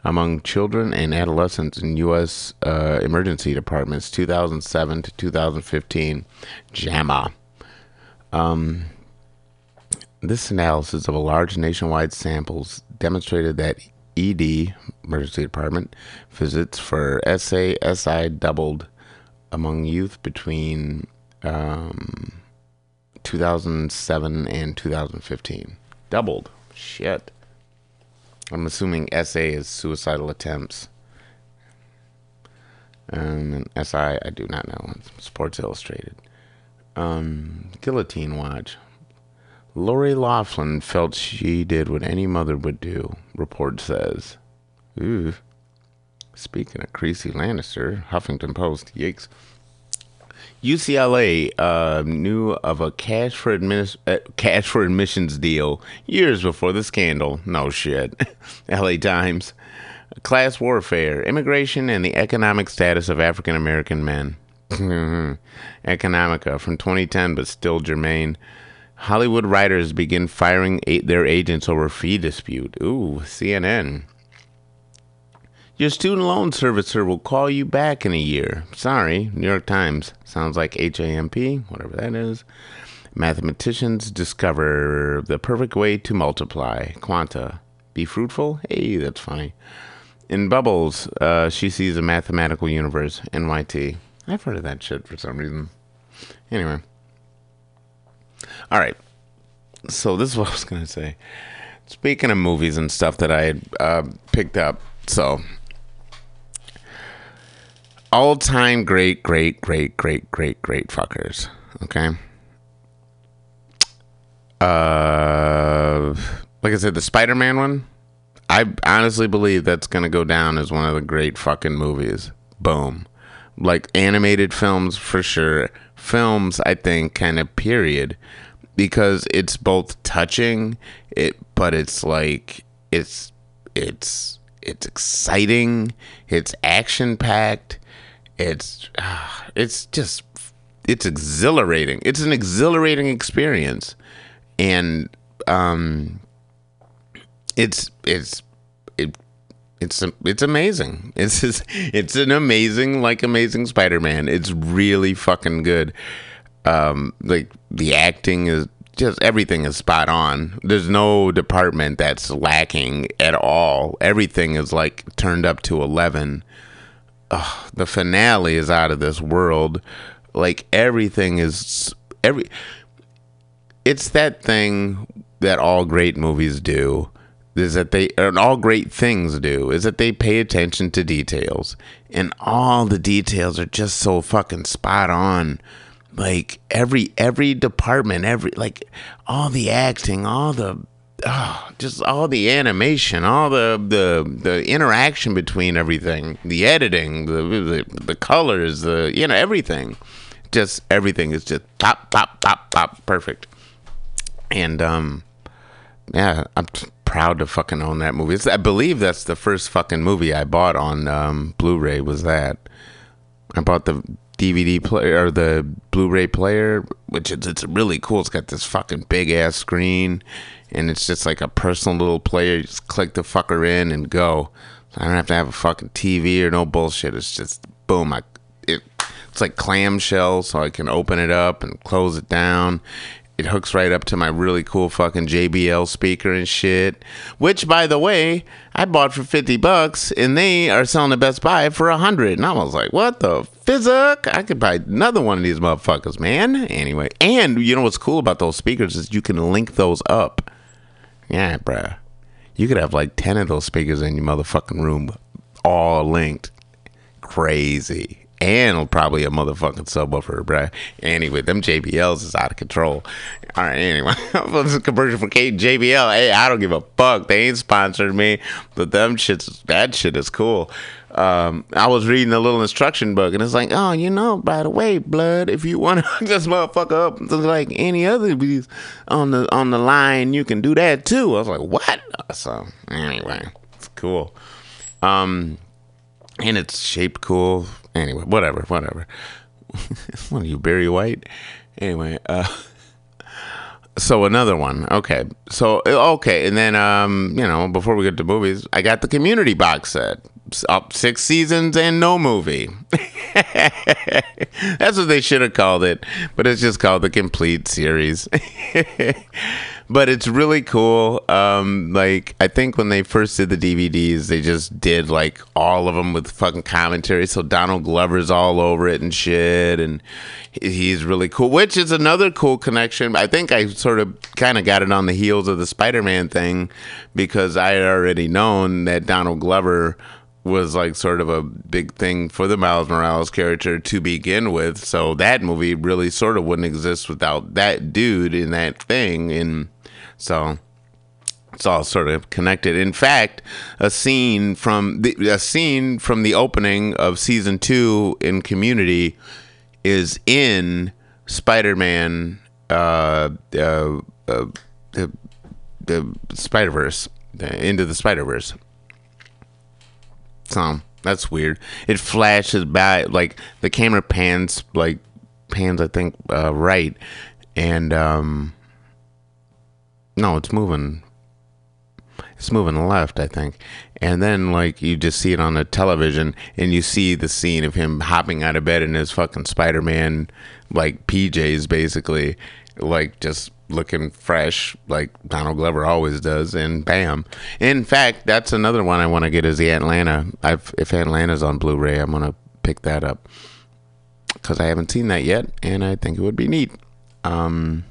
among children and adolescents in U.S. Uh, emergency departments 2007 to 2015. JAMA. Um, this analysis of a large nationwide samples demonstrated that ED, emergency department, visits for SA, SI doubled among youth between um, 2007 and 2015. Doubled. Shit. I'm assuming SA is suicidal attempts. Um, and SI, I do not know. Sports Illustrated. Um, Guillotine Watch. Lori Loughlin felt she did what any mother would do, report says. Ooh. Speaking of Cersei Lannister, Huffington Post, yikes. UCLA uh, knew of a cash for uh, cash for admissions deal years before the scandal. No shit. LA Times. Class warfare, immigration, and the economic status of African American men. Economica from 2010, but still germane. Hollywood writers begin firing a- their agents over fee dispute. Ooh, CNN. Your student loan servicer will call you back in a year. Sorry, New York Times. Sounds like HAMP, whatever that is. Mathematicians discover the perfect way to multiply. Quanta. Be fruitful? Hey, that's funny. In Bubbles, uh, she sees a mathematical universe. NYT. I've heard of that shit for some reason. Anyway. All right. So this is what I was going to say. Speaking of movies and stuff that I uh, picked up, so all time great, great, great, great, great, great fuckers. Okay. Uh, like I said, the Spider-Man one. I honestly believe that's gonna go down as one of the great fucking movies. Boom. Like animated films for sure. Films, I think, kind of period, because it's both touching, it, but it's like it's it's it's exciting, it's action packed, it's ah, it's just it's exhilarating. It's an exhilarating experience, and um, it's it's it it's it's amazing. It's just, it's an amazing like amazing Spider-Man. It's really fucking good. Um, like the acting is just everything is spot on. There's no department that's lacking at all. Everything is like turned up to eleven. Ugh, the finale is out of this world. Like everything is every. It's that thing that all great movies do is that they and all great things do is that they pay attention to details and all the details are just so fucking spot on like every every department every like all the acting all the oh, just all the animation all the the the interaction between everything the editing the the, the colors the you know everything just everything is just top top top top perfect and um yeah i'm proud to fucking own that movie. It's, I believe that's the first fucking movie I bought on um, Blu-ray. Was that I bought the DVD player or the Blu-ray player, which is it's really cool. It's got this fucking big ass screen, and it's just like a personal little player. You just click the fucker in and go. I don't have to have a fucking TV or no bullshit. It's just boom. I it, it's like clamshell, so I can open it up and close it down it hooks right up to my really cool fucking JBL speaker and shit. Which, by the way, I bought for fifty bucks, and they are selling the Best Buy for a hundred. And I was like, "What the physic? I could buy another one of these motherfuckers, man." Anyway, and you know what's cool about those speakers is you can link those up. Yeah, bruh. You could have like ten of those speakers in your motherfucking room, all linked. Crazy and probably a motherfucking subwoofer, bruh. Anyway, them JBLs is out of control. All right, anyway, this is commercial for Kate JBL. Hey, I don't give a fuck. They ain't sponsored me, but them shits, that shit is cool. Um, I was reading a little instruction book, and it's like, oh, you know, by the way, blood, if you want to this motherfucker up like any other these on the on the line, you can do that too. I was like, what? So anyway, it's cool. Um, and it's shaped cool Anyway, whatever, whatever. what are you, Barry White? Anyway, uh, so another one. Okay, so okay, and then um, you know, before we get to movies, I got the Community box set. Up six seasons and no movie. That's what they should have called it, but it's just called the complete series. But it's really cool. Um, like I think when they first did the DVDs, they just did like all of them with fucking commentary. So Donald Glover's all over it and shit, and he's really cool. Which is another cool connection. I think I sort of kind of got it on the heels of the Spider-Man thing because I had already known that Donald Glover was like sort of a big thing for the Miles Morales character to begin with. So that movie really sort of wouldn't exist without that dude in that thing. And so it's all sort of connected. In fact, a scene from the a scene from the opening of season two in Community is in Spider-Man, uh, uh, uh, the the Spider Verse, into the Spider Verse. So that's weird. It flashes by like the camera pans like pans I think uh, right, and um, no, it's moving. It's moving left, I think. And then, like, you just see it on the television, and you see the scene of him hopping out of bed in his fucking Spider Man, like, PJs, basically, like, just looking fresh, like Donald Glover always does, and bam. In fact, that's another one I want to get is the Atlanta. I've, if Atlanta's on Blu ray, I'm to pick that up because I haven't seen that yet, and I think it would be neat. Um,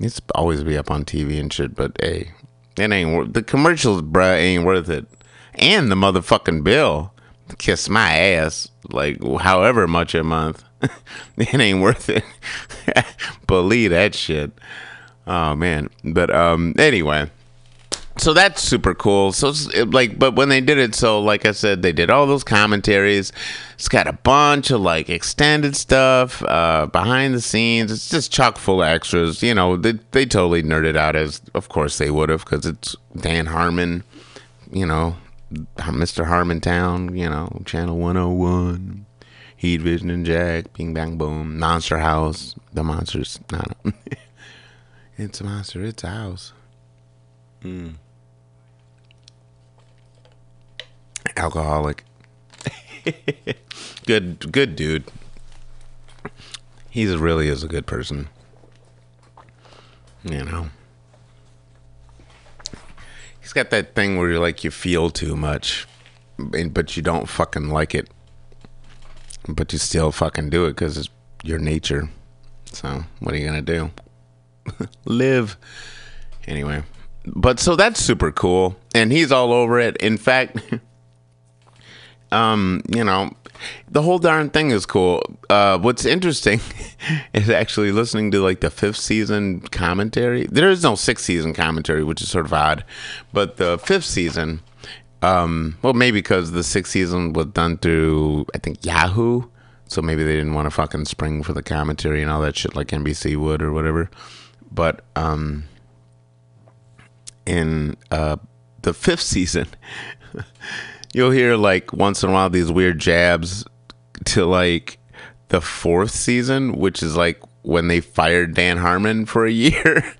it's always be up on TV and shit, but hey, it ain't worth the commercials, bruh, ain't worth it. And the motherfucking bill, kiss my ass, like however much a month, it ain't worth it. Believe that shit. Oh man, but um, anyway, so that's super cool. So it, like, but when they did it, so like I said, they did all those commentaries. It's got a bunch of like extended stuff, uh, behind the scenes. It's just chock full of extras. You know, they they totally nerded out as, of course they would have, because it's Dan Harmon. You know, Mr. Harmontown. You know, Channel One Hundred One. Heat Vision and Jack, Bing Bang Boom, Monster House, The Monsters. No, no. it's a monster. It's a house. Mm. Alcoholic. good, good dude. He's really is a good person. You know. He's got that thing where you're like you feel too much, but you don't fucking like it. But you still fucking do it because it's your nature. So what are you gonna do? Live. Anyway, but so that's super cool, and he's all over it. In fact, um, you know, the whole darn thing is cool. Uh, what's interesting is actually listening to like the fifth season commentary. There is no sixth season commentary, which is sort of odd, but the fifth season. Um, well, maybe because the sixth season was done through I think Yahoo, so maybe they didn't want to fucking spring for the commentary and all that shit like NBC would or whatever. But um, in uh, the fifth season, you'll hear like once in a while these weird jabs to like the fourth season, which is like when they fired Dan Harmon for a year.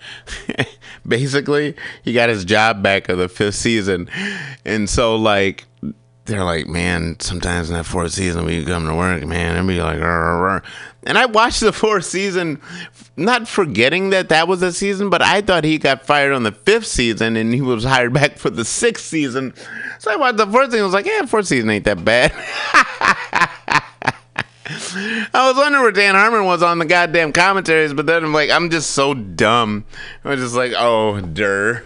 Basically, he got his job back of the fifth season. And so like they're like, man, sometimes in that fourth season we come to work, man, and be like, "Rrr, rrr." And I watched the fourth season, not forgetting that that was a season, but I thought he got fired on the fifth season and he was hired back for the sixth season. So I watched the fourth season, I was like, yeah, fourth season ain't that bad. I was wondering where Dan Harmon was on the goddamn commentaries, but then I'm like, I'm just so dumb. I was just like, oh, der.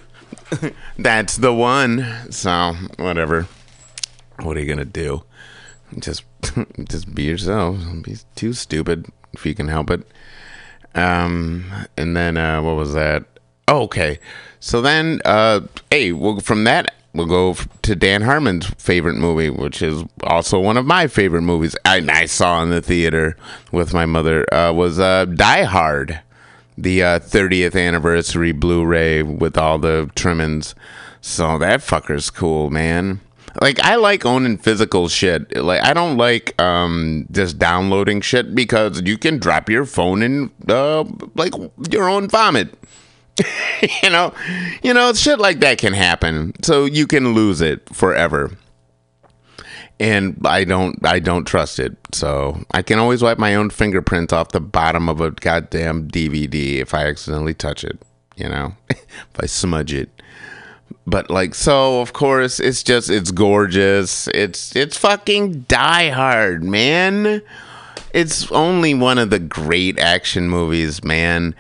That's the one. So, whatever. What are you gonna do? Just just be yourself. Don't be too stupid if you can help it. Um and then uh what was that? Oh, okay. So then uh hey, well from that we'll go to Dan Harmon's favorite movie, which is also one of my favorite movies I, I saw in the theater with my mother, uh, was uh, Die Hard, the uh, 30th anniversary Blu ray with all the trimmings. So that fucker's cool, man. Like I like owning physical shit. Like I don't like um just downloading shit because you can drop your phone in uh like your own vomit. you know, you know, shit like that can happen. So you can lose it forever. And I don't I don't trust it. So I can always wipe my own fingerprint off the bottom of a goddamn DVD if I accidentally touch it, you know, if I smudge it. But like so of course it's just it's gorgeous. It's it's fucking Die Hard, man. It's only one of the great action movies, man.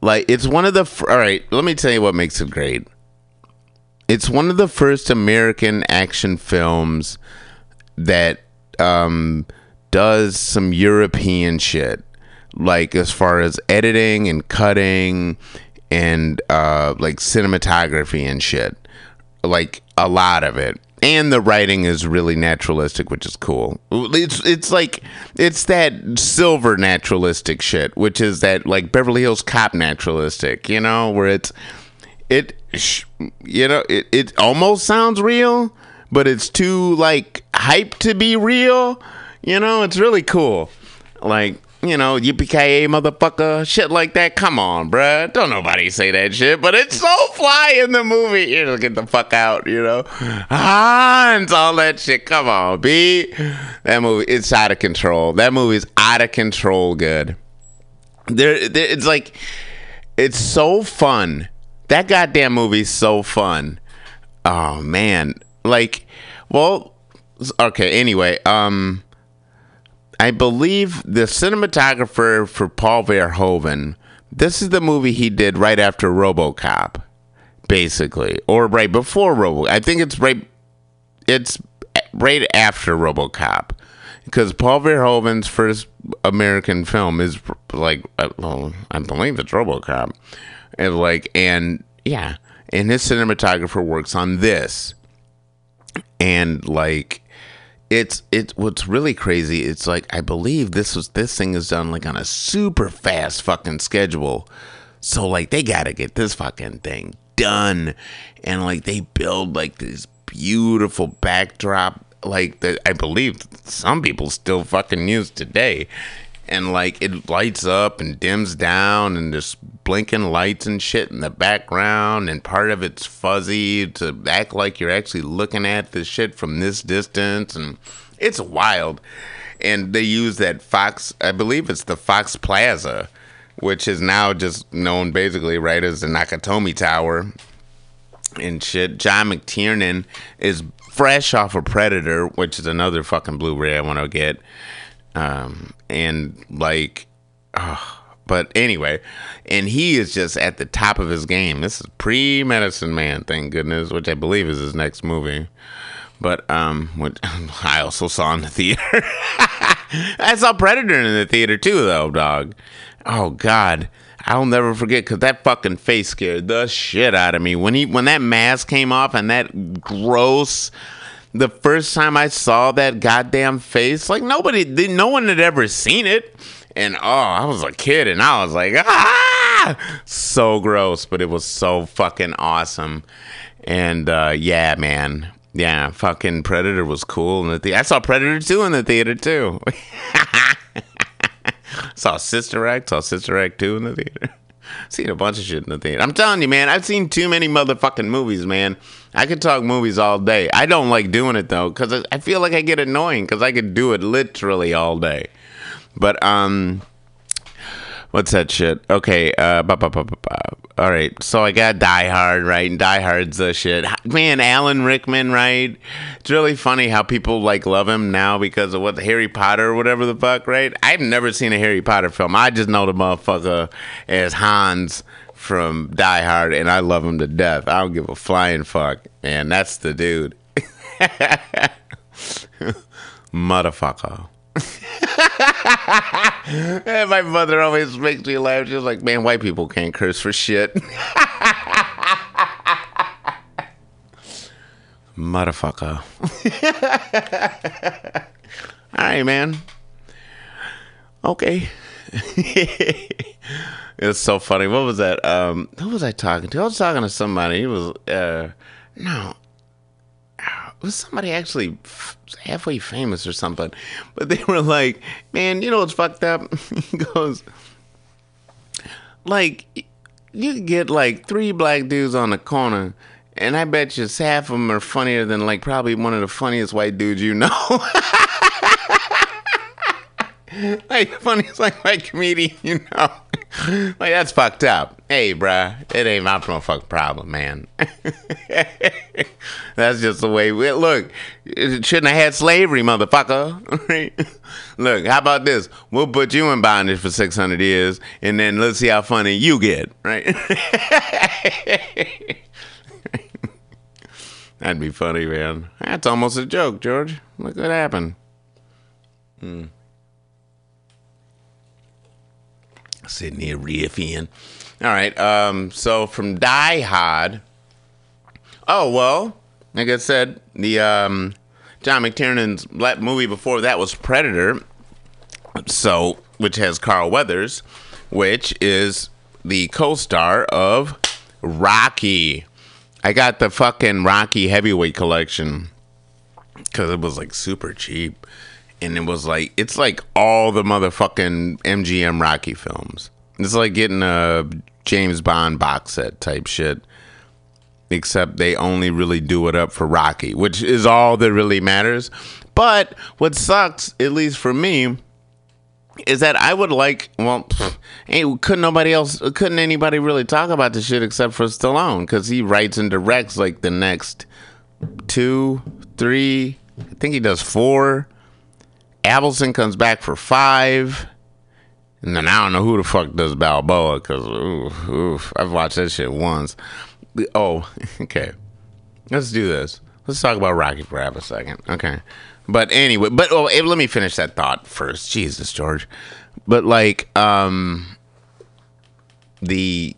Like it's one of the fir- all right. Let me tell you what makes it great. It's one of the first American action films that um, does some European shit, like as far as editing and cutting and uh, like cinematography and shit. Like a lot of it. And the writing is really naturalistic, which is cool. It's it's like it's that silver naturalistic shit, which is that like Beverly Hills Cop naturalistic, you know, where it's it you know it, it almost sounds real, but it's too like hype to be real. You know, it's really cool. Like you know, yippee motherfucker, shit like that. Come on, bruh. Don't nobody say that shit, but it's so fly in the movie. You know, get the fuck out, you know. Hans, all that shit. Come on, B. That movie, it's out of control. That movie's out of control good. There, there it's like, it's so fun. That goddamn movie's so fun. Oh man, like, well, okay. Anyway, um, I believe the cinematographer for Paul Verhoeven. This is the movie he did right after RoboCop, basically, or right before Robo. I think it's right. It's right after RoboCop, because Paul Verhoeven's first American film is like, uh, well, I believe it's RoboCop. and like and yeah, and his cinematographer works on this, and like it's it's what's really crazy. It's like I believe this was this thing is done like on a super fast fucking schedule, so like they gotta get this fucking thing done, and like they build like this beautiful backdrop like that I believe some people still fucking use today. And like it lights up and dims down and there's blinking lights and shit in the background and part of it's fuzzy to act like you're actually looking at the shit from this distance and it's wild. And they use that Fox I believe it's the Fox Plaza, which is now just known basically right as the Nakatomi Tower and shit. John McTiernan is fresh off of Predator, which is another fucking Blu-ray I want to get. Um, and like, but anyway, and he is just at the top of his game. This is pre-Medicine Man, thank goodness, which I believe is his next movie. But um, what I also saw in the theater. I saw Predator in the theater too, though, dog. Oh God. I'll never forget because that fucking face scared the shit out of me when he when that mask came off and that gross. The first time I saw that goddamn face, like nobody, no one had ever seen it, and oh, I was a kid and I was like, ah, so gross, but it was so fucking awesome, and uh, yeah, man, yeah, fucking Predator was cool in the theater. I saw Predator two in the theater too. saw Sister Act, saw Sister Act 2 in the theater. seen a bunch of shit in the theater. I'm telling you, man, I've seen too many motherfucking movies, man. I could talk movies all day. I don't like doing it though, because I feel like I get annoying because I could do it literally all day. But, um, what's that shit? Okay, uh, ba, ba, ba, ba, ba. all right. So I got Die Hard, right? And Die Hard's the shit. Man, Alan Rickman, right? It's really funny how people like love him now because of what Harry Potter or whatever the fuck, right? I've never seen a Harry Potter film. I just know the motherfucker as Hans from Die Hard, and I love him to death. I don't give a flying fuck, man. That's the dude. Motherfucker. My mother always makes me laugh. She's like, man, white people can't curse for shit. Motherfucker. All right, man. Okay. it's so funny. What was that? Um, who was I talking to? I was talking to somebody. He was, uh, no, was somebody actually halfway famous or something. But they were like, man, you know what's fucked up? he goes, like, you get like three black dudes on the corner, and I bet you half of them are funnier than like probably one of the funniest white dudes you know. like funniest like white comedian you know. like that's fucked up. Hey, bruh, it ain't my fucking problem, man. that's just the way. We, look, it shouldn't have had slavery, motherfucker. look, how about this? We'll put you in bondage for six hundred years, and then let's see how funny you get, right? That'd be funny, man. That's almost a joke, George. Look what happened. Hmm. Sitting here riffing. All right. Um. So from Die Hard. Oh well, like I said, the um, John McTiernan's movie before that was Predator. So, which has Carl Weathers, which is the co-star of Rocky. I got the fucking Rocky heavyweight collection because it was like super cheap and it was like it's like all the motherfucking MGM Rocky films. It's like getting a James Bond box set type shit. Except they only really do it up for Rocky, which is all that really matters. But what sucks, at least for me, is that I would like well, pfft, ain't couldn't nobody else couldn't anybody really talk about the shit except for Stallone because he writes and directs like the next two, three, I think he does four. Avildsen comes back for five. And then I don't know who the fuck does Balboa because I've watched that shit once. Oh, okay. Let's do this. Let's talk about Rocky for half a second. Okay. But anyway, but oh, eh, let me finish that thought first. Jesus, George. But like, um, the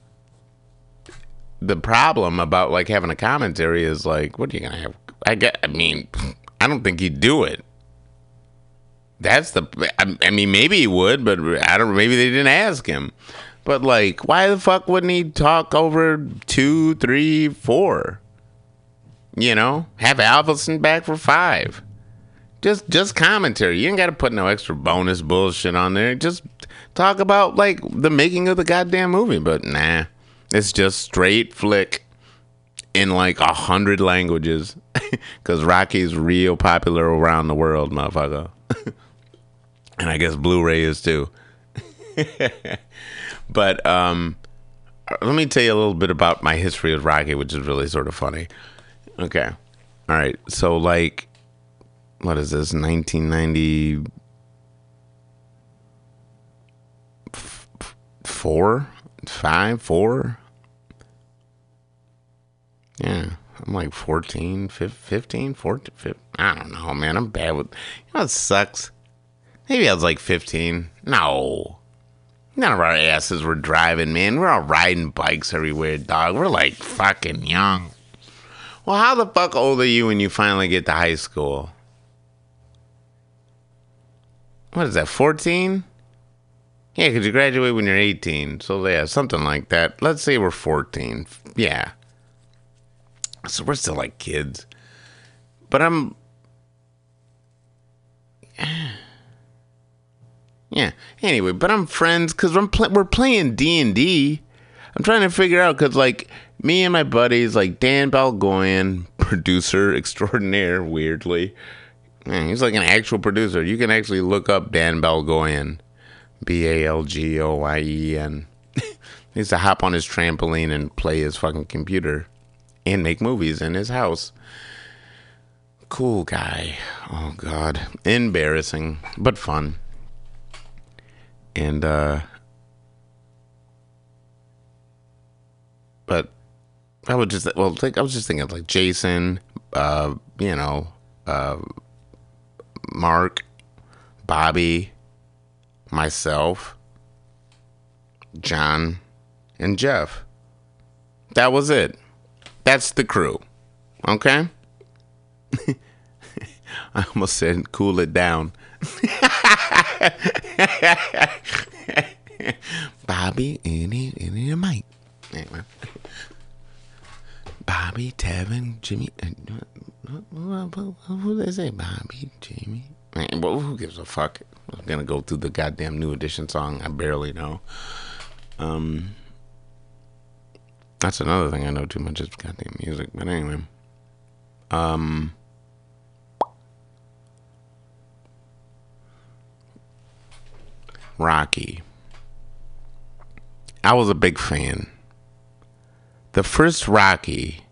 the problem about like having a commentary is like, what are you gonna have? I get. I mean, I don't think he'd do it. That's the. I, I mean, maybe he would, but I don't. Maybe they didn't ask him. But like, why the fuck wouldn't he talk over two, three, four? You know, have Avildsen back for five. Just just commentary. You ain't got to put no extra bonus bullshit on there. Just talk about like the making of the goddamn movie. But nah, it's just straight flick in like a hundred languages. Cause Rocky's real popular around the world, motherfucker. and I guess Blu-ray is too. but um, let me tell you a little bit about my history with Rocky, which is really sort of funny. Okay, all right. So like, what is this? Nineteen ninety four, five, four. Yeah, I'm like 14, 15, 14, 15. I don't know, man. I'm bad with. You know what sucks? Maybe I was like 15. No. None of our asses were driving, man. We're all riding bikes everywhere, dog. We're like fucking young. Well, how the fuck old are you when you finally get to high school? What is that, 14? Yeah, because you graduate when you're 18. So, yeah, something like that. Let's say we're 14. Yeah. So we're still like kids. But I'm. Yeah. Anyway, but I'm friends because I'm pl- we're playing D and D. I'm trying to figure out because like me and my buddies, like Dan Balgoyen, producer extraordinaire, weirdly, man, he's like an actual producer. You can actually look up Dan Balgoyen, B A L G O Y E N. He used to hop on his trampoline and play his fucking computer and make movies in his house. Cool guy. Oh god, embarrassing but fun and uh but I would just well think I was just thinking of like Jason, uh, you know, uh Mark, Bobby, myself, John, and Jeff. That was it. That's the crew. Okay? I almost said cool it down. Bobby, any, any Mike. Anyway. Bobby, Tevin, Jimmy. uh, Who they say? Bobby, Jimmy. Man, well, who gives a fuck? I'm gonna go through the goddamn new edition song. I barely know. Um, that's another thing I know too much is goddamn music. But anyway, um. Rocky. I was a big fan. The first Rocky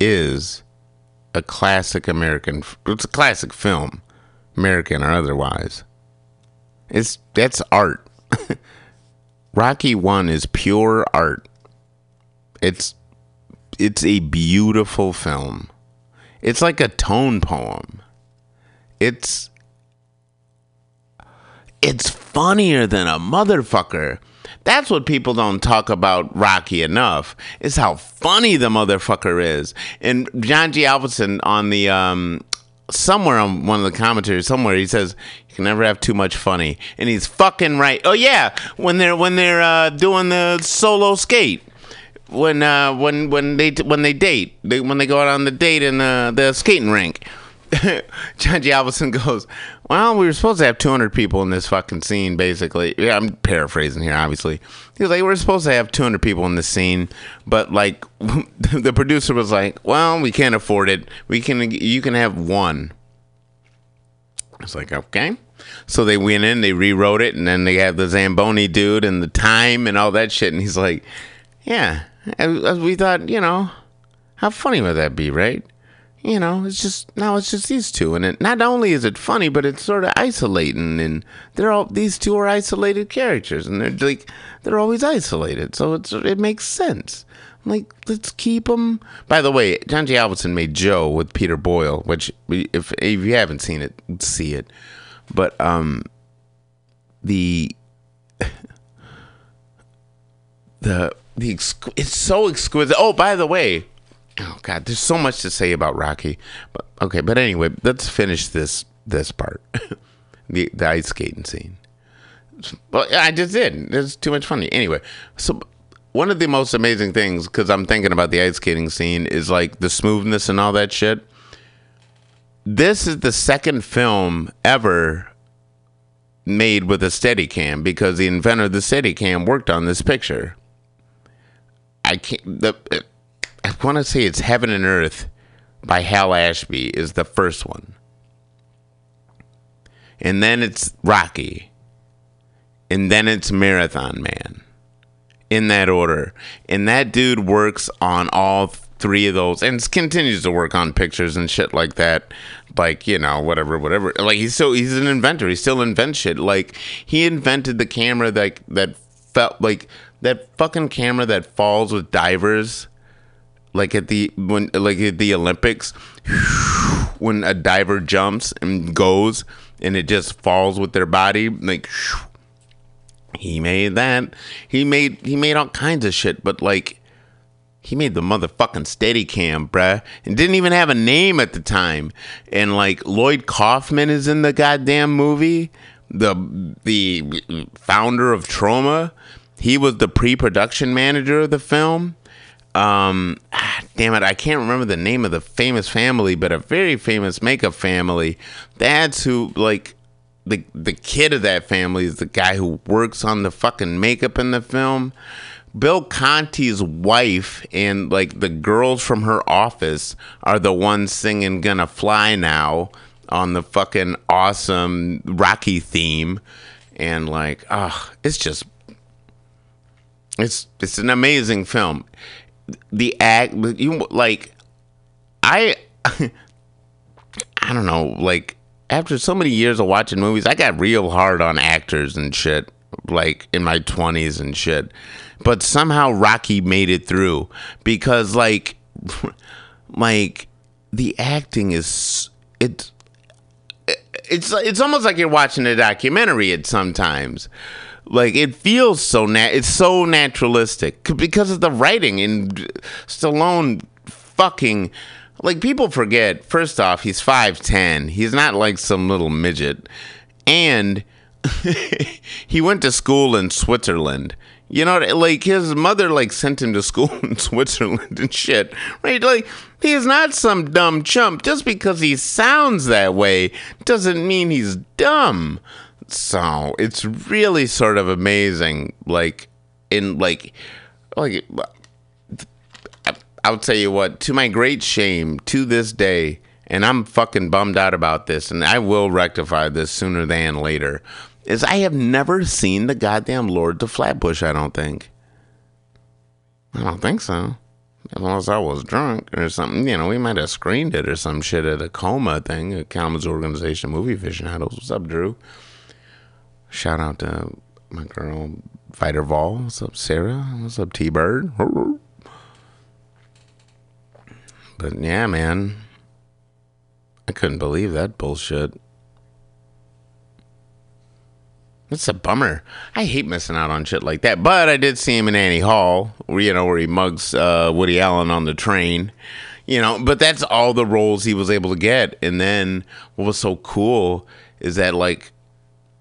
is a classic American. It's a classic film, American or otherwise. It's that's art. Rocky One is pure art. It's it's a beautiful film. It's like a tone poem. It's it's funnier than a motherfucker. That's what people don't talk about Rocky enough. Is how funny the motherfucker is. And John G. Avildsen on the um somewhere on one of the commentaries somewhere he says you can never have too much funny and he's fucking right oh yeah when they're when they're uh, doing the solo skate when uh, when when they when they date they, when they go out on the date in the the skating rink John G. Goes, Well, we were supposed to have 200 people in this fucking scene, basically. Yeah, I'm paraphrasing here, obviously. He was like, We're supposed to have 200 people in this scene, but like, the producer was like, Well, we can't afford it. We can, you can have one. It's like, Okay. So they went in, they rewrote it, and then they had the Zamboni dude and the time and all that shit. And he's like, Yeah. We thought, you know, how funny would that be, right? You know, it's just now it's just these two, and it not only is it funny, but it's sort of isolating, and they're all these two are isolated characters, and they're like they're always isolated, so it's it makes sense. I'm like, let's keep them. By the way, John G. Avildsen made Joe with Peter Boyle, which if if you haven't seen it, see it. But um, the the the it's so exquisite. Oh, by the way, oh god, there's so much to say about Rocky. But okay, but anyway, let's finish this this part. the the ice skating scene. Well, I just did. There's too much funny. Anyway, so one of the most amazing things, because I'm thinking about the ice skating scene, is like the smoothness and all that shit. This is the second film ever made with a Steadicam because the inventor of the Steadicam worked on this picture. I can't. The, I want to say it's Heaven and Earth by Hal Ashby is the first one, and then it's Rocky, and then it's Marathon Man, in that order. And that dude works on all three of those, and continues to work on pictures and shit like that. Like you know, whatever, whatever. Like he's so he's an inventor. He still invents shit. Like he invented the camera that that felt like that fucking camera that falls with divers like at the when like at the Olympics when a diver jumps and goes and it just falls with their body like he made that he made he made all kinds of shit but like he made the motherfucking Steadicam, bruh, and didn't even have a name at the time. And like Lloyd Kaufman is in the goddamn movie, the the founder of Troma. He was the pre-production manager of the film. Um, ah, damn it, I can't remember the name of the famous family, but a very famous makeup family. That's who like the the kid of that family is the guy who works on the fucking makeup in the film. Bill Conti's wife and like the girls from her office are the ones singing "Gonna Fly Now" on the fucking awesome Rocky theme, and like, ah, it's just, it's it's an amazing film. The act, you like, I, I don't know, like after so many years of watching movies, I got real hard on actors and shit, like in my twenties and shit. But somehow Rocky made it through because like like the acting is it it's it's almost like you're watching a documentary at sometimes like it feels so nat it's so naturalistic because of the writing and Stallone fucking like people forget first off he's 5'10 he's not like some little midget and he went to school in Switzerland you know, like his mother like sent him to school in Switzerland and shit, right? Like he is not some dumb chump. Just because he sounds that way doesn't mean he's dumb. So it's really sort of amazing. Like in like like I'll tell you what. To my great shame, to this day, and I'm fucking bummed out about this, and I will rectify this sooner than later is I have never seen the goddamn Lords of Flatbush, I don't think. I don't think so. Unless I was drunk or something. You know, we might have screened it or some shit at a coma thing, a Commons Organization movie aficionados. What's up, Drew? Shout out to my girl Fighter Vol. What's up, Sarah? What's up, T Bird? But yeah, man. I couldn't believe that bullshit. It's a bummer. I hate missing out on shit like that. But I did see him in Annie Hall, where, you know, where he mugs uh, Woody Allen on the train. You know, but that's all the roles he was able to get. And then what was so cool is that like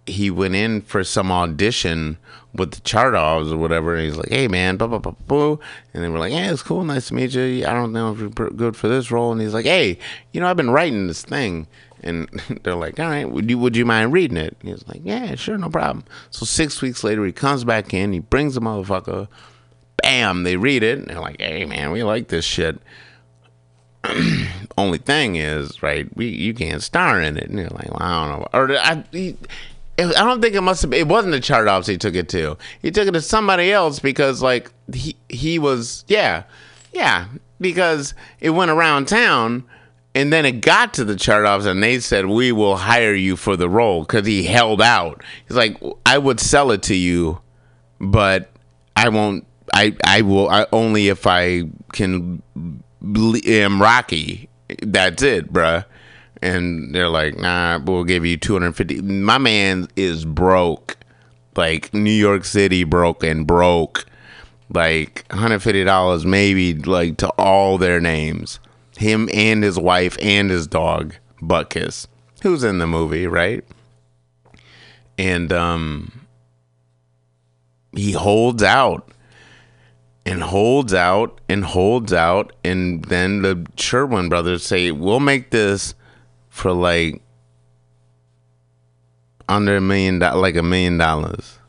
he went in for some audition with the Chartoffs or whatever, and he's like, "Hey man, blah blah blah blah," and they were like, "Yeah, it's cool, nice to meet you. I don't know if you're good for this role," and he's like, "Hey, you know, I've been writing this thing." And they're like, all right, would you would you mind reading it? And he's like, yeah, sure, no problem. So six weeks later, he comes back in, he brings the motherfucker, bam, they read it, and they're like, hey man, we like this shit. Only thing is, right, we you can't star in it. And you're like, well, I don't know. Or I, he, I don't think it must have. It wasn't the Chartoffs he took it to. He took it to somebody else because, like, he he was, yeah, yeah, because it went around town and then it got to the Chartoffs, and they said, "We will hire you for the role," because he held out. He's like, "I would sell it to you, but I won't. I I will I, only if I can am Rocky. That's it, bruh." And they're like, "Nah, we'll give you two hundred fifty. My man is broke, like New York City broke and broke, like $150 maybe like to all their names. Him and his wife and his dog, Butkus, who's in the movie, right? And um he holds out and holds out and holds out and then the Sherwin brothers say, "We'll make this for like under a million do- like a million dollars.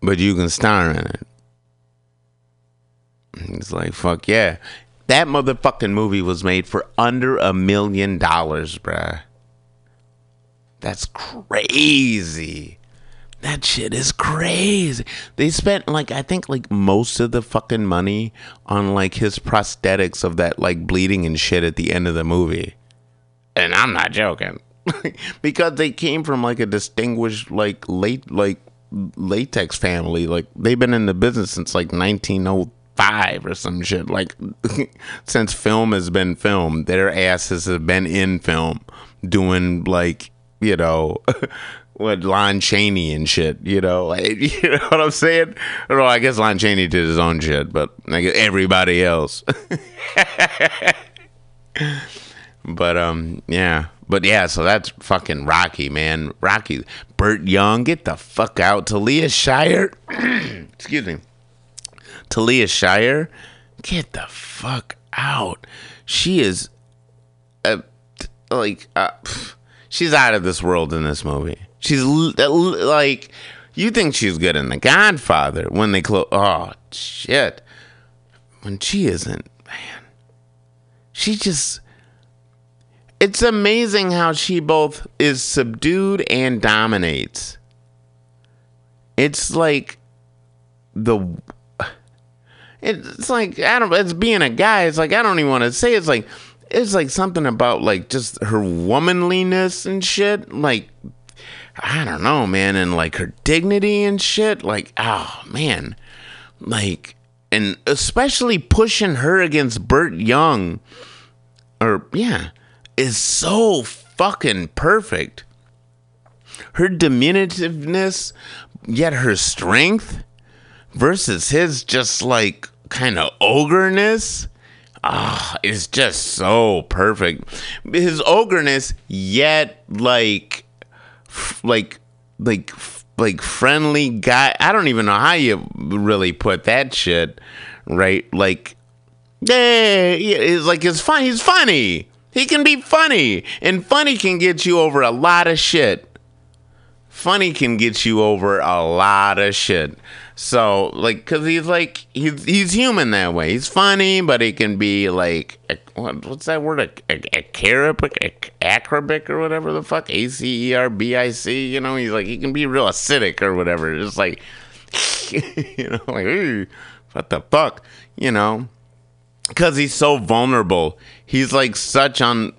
But you can star in it." He's like, "Fuck yeah." That motherfucking movie was made for under a million dollars, bruh. That's crazy. That shit is crazy. They spent like I think like most of the fucking money on like his prosthetics of that like bleeding and shit at the end of the movie. And I'm not joking. because they came from like a distinguished like late like latex family. Like they've been in the business since like 1905 or some shit. Like since film has been filmed, their asses have been in film doing like, you know, what Lon Chaney and shit, you know, like, you know what I'm saying? Or I guess Lon Chaney did his own shit, but like everybody else. But um, yeah, but yeah, so that's fucking Rocky, man. Rocky, Burt Young, get the fuck out. Talia Shire, excuse me, Talia Shire, get the fuck out. She is, uh, like, uh, she's out of this world in this movie. She's l- like, you think she's good in The Godfather when they close. Oh shit, when she isn't, man. She just. It's amazing how she both is subdued and dominates. It's like the. It's like I don't. It's being a guy. It's like I don't even want to say. It's like it's like something about like just her womanliness and shit. Like I don't know, man, and like her dignity and shit. Like, oh man, like, and especially pushing her against Burt Young, or yeah, is so fucking perfect. Her diminutiveness, yet her strength, versus his just like kind of ogreness. Ah, it's just so perfect. His ogreness, yet like like like like friendly guy. I don't even know how you really put that shit right. Like, yeah, it's like it's fun. He's funny. He can be funny, and funny can get you over a lot of shit. Funny can get you over a lot of shit. So, like, cause he's like he's he's human that way. He's funny, but he can be like a, what, what's that word? A, a, a acrobic, or whatever the fuck. A C E R B I C. You know, he's like he can be real acidic or whatever. Just like you know, like "Ooh, what the fuck, you know. Cause he's so vulnerable. He's like such on.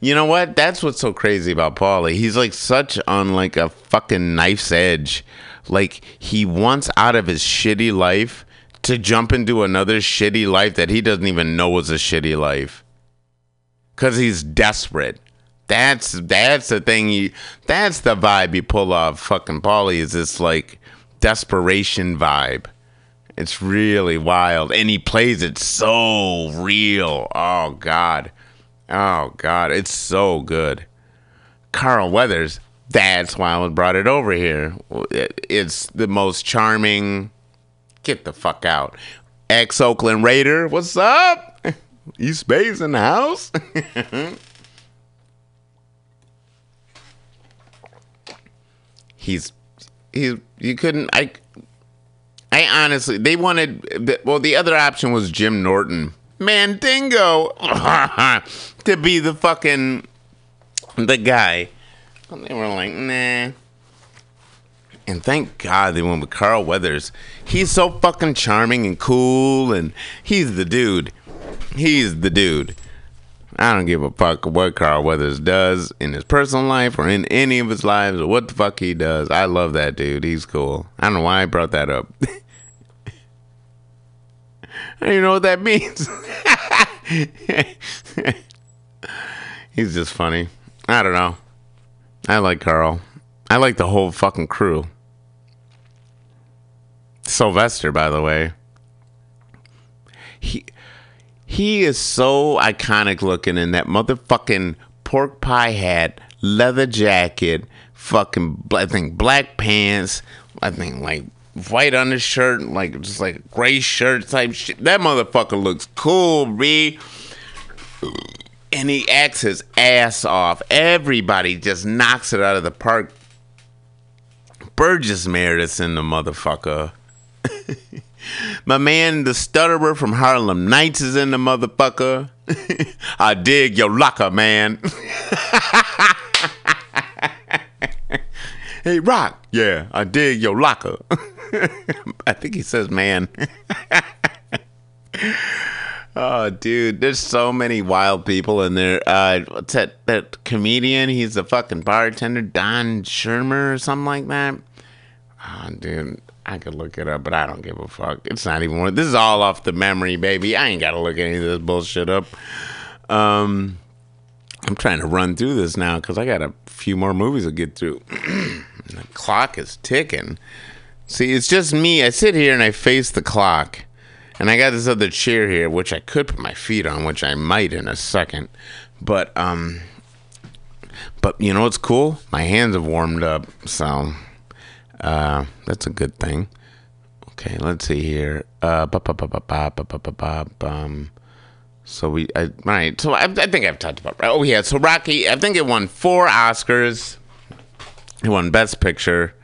You know what? That's what's so crazy about Paulie. He's like such on like a fucking knife's edge. Like he wants out of his shitty life to jump into another shitty life that he doesn't even know is a shitty life. Cause he's desperate. That's that's the thing. You that's the vibe you pull off. Fucking Paulie is this like desperation vibe. It's really wild, and he plays it so real. Oh God, oh God, it's so good. Carl Weathers. That's why I brought it over here. It's the most charming. Get the fuck out, ex Oakland Raider. What's up? You space in the house? he's he. You couldn't. I I honestly, they wanted. Well, the other option was Jim Norton, Mandingo, to be the fucking the guy. And they were like, nah. And thank God they went with Carl Weathers. He's so fucking charming and cool, and he's the dude. He's the dude. I don't give a fuck what Carl Weathers does in his personal life or in any of his lives or what the fuck he does. I love that dude. He's cool. I don't know why I brought that up. I don't even know what that means. He's just funny. I don't know. I like Carl. I like the whole fucking crew. Sylvester, by the way. He he is so iconic looking in that motherfucking pork pie hat, leather jacket, fucking I think black pants, I think like white undershirt, like just like gray shirt type shit. That motherfucker looks cool, B. And he acts his ass off. Everybody just knocks it out of the park. Burgess Meredith's in the motherfucker. My man, the stutterer from Harlem Nights, is in the motherfucker. I dig your locker, man. hey, Rock. Yeah, I dig your locker. I think he says man. oh, dude, there's so many wild people in there. Uh, what's that? That comedian? He's a fucking bartender, Don Sherman or something like that. Oh, dude, I could look it up, but I don't give a fuck. It's not even one. This is all off the memory, baby. I ain't got to look any of this bullshit up. Um, I'm trying to run through this now because I got a few more movies to get through. The clock is ticking. See, it's just me. I sit here and I face the clock. And I got this other chair here, which I could put my feet on, which I might in a second. But um but you know what's cool? My hands have warmed up, so uh that's a good thing. Okay, let's see here. Uh um so we I, all right, so I, I think I've talked about Oh yeah, so Rocky, I think it won 4 Oscars. It won Best Picture.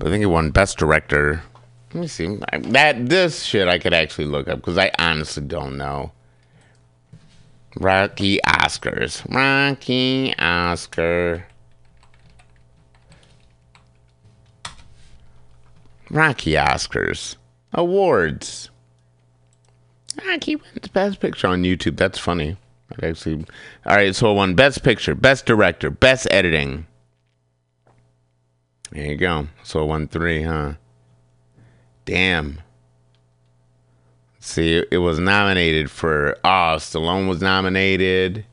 I think he won Best Director. Let me see. That this shit I could actually look up because I honestly don't know. Rocky Oscars. Rocky Oscar. Rocky Oscars. Awards. Ah, Rocky wins Best Picture on YouTube. That's funny. I actually. All right, so it won Best Picture, Best Director, Best Editing. There you go. So one three, huh? Damn. See, it was nominated for. Oh, Stallone was nominated.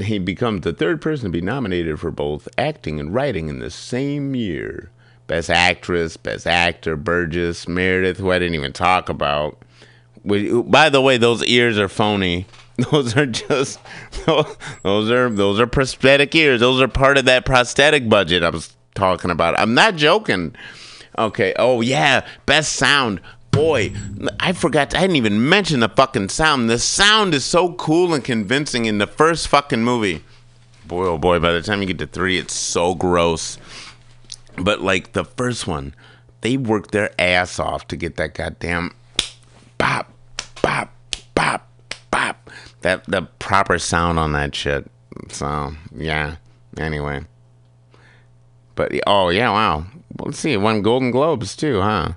He becomes the third person to be nominated for both acting and writing in the same year. Best actress, best actor, Burgess, Meredith, who I didn't even talk about. By the way, those ears are phony. Those are just those are those are prosthetic ears. Those are part of that prosthetic budget I was talking about. I'm not joking. Okay. Oh yeah, best sound. Boy, I forgot. I didn't even mention the fucking sound. The sound is so cool and convincing in the first fucking movie. Boy, oh boy, by the time you get to three, it's so gross. But like the first one, they worked their ass off to get that goddamn bop, bop, bop, bop. That the proper sound on that shit. So yeah. Anyway. But oh yeah, wow. Let's see. Won Golden Globes too, huh?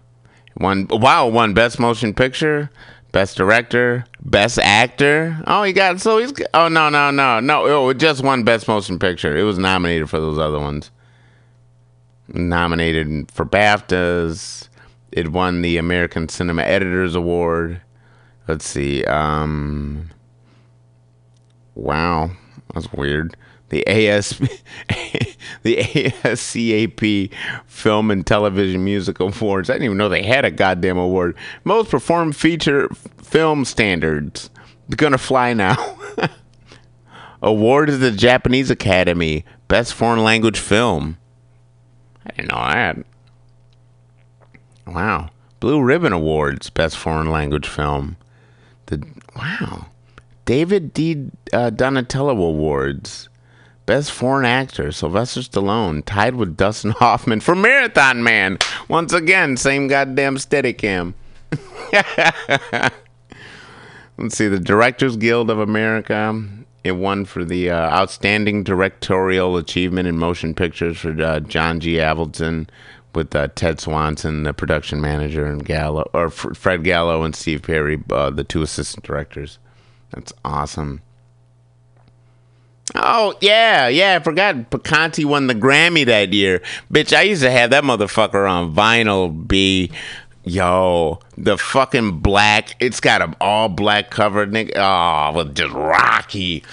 One wow, won Best Motion Picture, Best Director, Best Actor. Oh, he got so he's oh no no no no. Oh, it just won Best Motion Picture. It was nominated for those other ones. Nominated for BAFTAs. It won the American Cinema Editors Award. Let's see. Um. Wow, that's weird. The AS, the ASCAP Film and Television Music Awards. I didn't even know they had a goddamn award. Most performed feature film standards. Gonna fly now. Award is the Japanese Academy Best Foreign Language Film. I didn't know that. Wow. Blue Ribbon Awards Best Foreign Language Film. The wow. David D. Uh, Donatello Awards. Best Foreign Actor, Sylvester Stallone, tied with Dustin Hoffman for Marathon Man. Once again, same goddamn Steadicam. Let's see, the Directors Guild of America. It won for the uh, Outstanding Directorial Achievement in Motion Pictures for uh, John G. Avildsen, with uh, Ted Swanson, the production manager, and Gallo, or Fred Gallo and Steve Perry, uh, the two assistant directors. That's awesome. Oh yeah, yeah. I forgot. Bill Conti won the Grammy that year. Bitch, I used to have that motherfucker on vinyl. B, yo, the fucking black. It's got an all black cover, nigga. Oh, with just Rocky.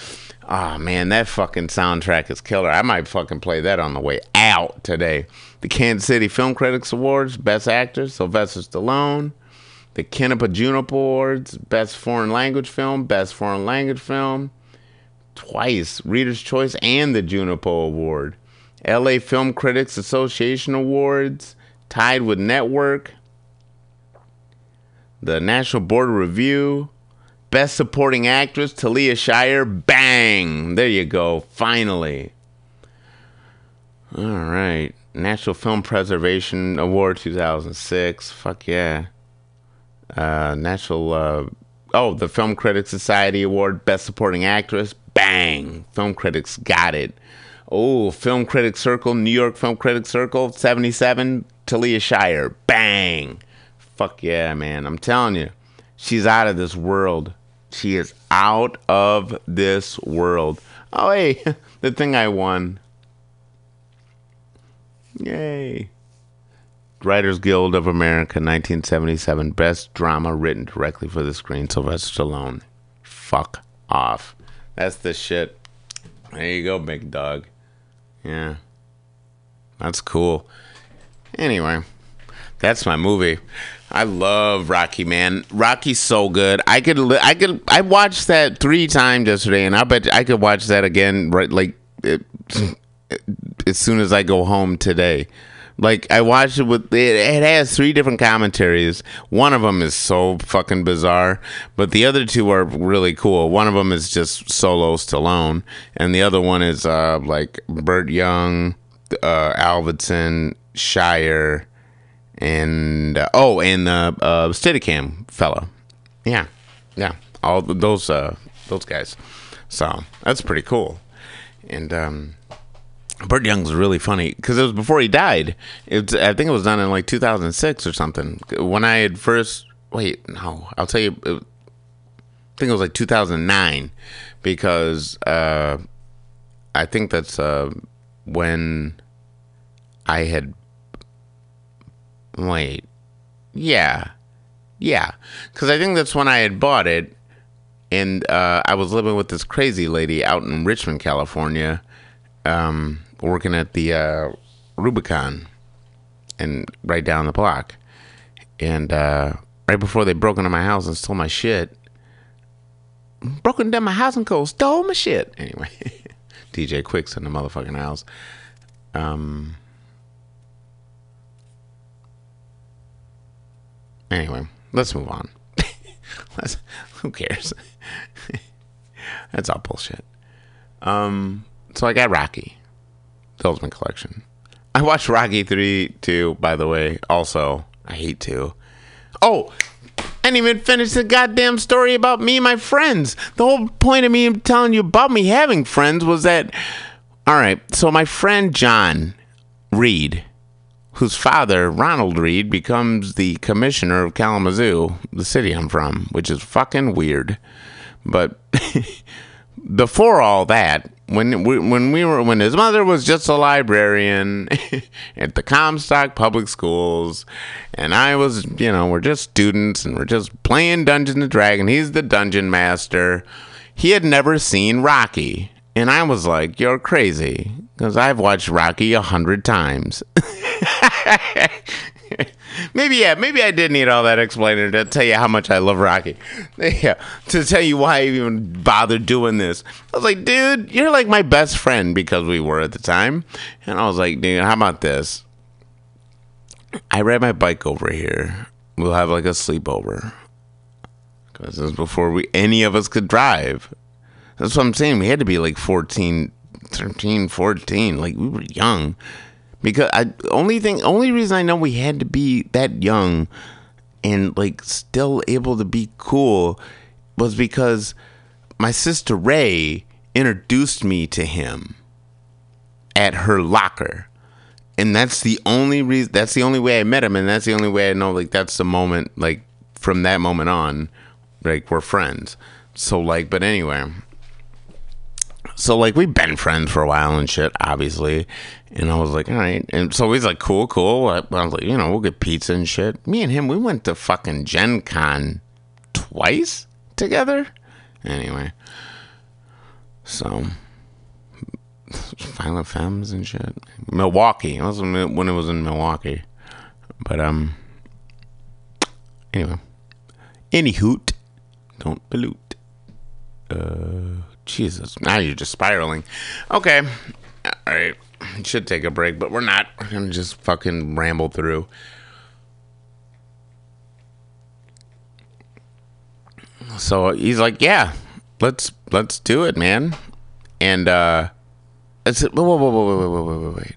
Oh man, that fucking soundtrack is killer. I might fucking play that on the way out today. The Kansas City Film Critics Awards, Best Actor, Sylvester Stallone. The Kinema Juniper Awards, Best Foreign Language Film, Best Foreign Language Film. Twice, Reader's Choice and the Juniper Award. LA Film Critics Association Awards, tied with Network. The National Board of Review, Best Supporting Actress, Talia Shire. Bang! There you go. Finally. All right. National Film Preservation Award 2006. Fuck yeah. Uh, National. Uh, oh, the Film Critics Society Award, Best Supporting Actress. Bang! Film Critics got it. Oh, Film Critics Circle, New York Film Critics Circle, 77, Talia Shire. Bang! Fuck yeah, man. I'm telling you, she's out of this world. She is out of this world. Oh, hey, the thing I won. Yay. Writers Guild of America, 1977. Best drama written directly for the screen. Sylvester Stallone. Fuck off. That's the shit. There you go, big dog. Yeah. That's cool. Anyway, that's my movie. I love Rocky, man. Rocky's so good. I could, I could, I watched that three times yesterday, and I bet I could watch that again, right? Like, it, as soon as I go home today. Like I watched it with it, it has three different commentaries. One of them is so fucking bizarre, but the other two are really cool. One of them is just solo Stallone, and the other one is uh like Burt Young, uh Avildsen, Shire, and uh, oh, and the uh, Steadicam fella. Yeah, yeah, all those uh those guys. So that's pretty cool, and um. Burt Young's really funny because it was before he died. It's I think it was done in like 2006 or something. When I had first wait, no, I'll tell you. It, I think it was like 2009 because uh, I think that's uh, when I had wait, yeah, yeah, because I think that's when I had bought it, and uh, I was living with this crazy lady out in Richmond, California. Um, working at the uh, Rubicon and right down the block. And uh, right before they broke into my house and stole my shit, broke into my house and cold, stole my shit. Anyway, DJ Quik's in the motherfucking house. Um. Anyway, let's move on. let's, who cares? That's all bullshit. Um. So I got Rocky. The Ultimate Collection. I watched Rocky 3 too, by the way. Also, I hate to. Oh, I didn't even finish the goddamn story about me and my friends. The whole point of me telling you about me having friends was that. Alright, so my friend John Reed, whose father, Ronald Reed, becomes the commissioner of Kalamazoo, the city I'm from, which is fucking weird. But before all that, when we, when we were when his mother was just a librarian at the Comstock Public Schools, and I was you know we're just students and we're just playing Dungeons and Dragons. He's the dungeon master. He had never seen Rocky, and I was like, "You're crazy," because I've watched Rocky a hundred times. maybe yeah, maybe I did need all that explaining to tell you how much I love Rocky. Yeah, to tell you why I even bothered doing this. I was like, dude, you're like my best friend because we were at the time, and I was like, dude, how about this? I ride my bike over here. We'll have like a sleepover because this is before we any of us could drive. That's what I'm saying. We had to be like 14, 13, 14. Like we were young because I only thing only reason I know we had to be that young and like still able to be cool was because my sister Ray introduced me to him at her locker. And that's the only reason that's the only way I met him and that's the only way I know like that's the moment like from that moment on like we're friends. So like but anyway, so like we've been friends for a while and shit, obviously. And I was like, all right. And so he's like, cool, cool. I, I was like, you know, we'll get pizza and shit. Me and him, we went to fucking Gen Con twice together. Anyway. So, Violent Femmes and shit. Milwaukee. It was when it was in Milwaukee. But, um, anyway. Any hoot. Don't pollute. Uh, Jesus. Now you're just spiraling. Okay. All right. should take a break, but we're not. We're gonna just fucking ramble through. So he's like, "Yeah, let's let's do it, man." And uh, I said, "Whoa, whoa, whoa, whoa, whoa, whoa, whoa, wait."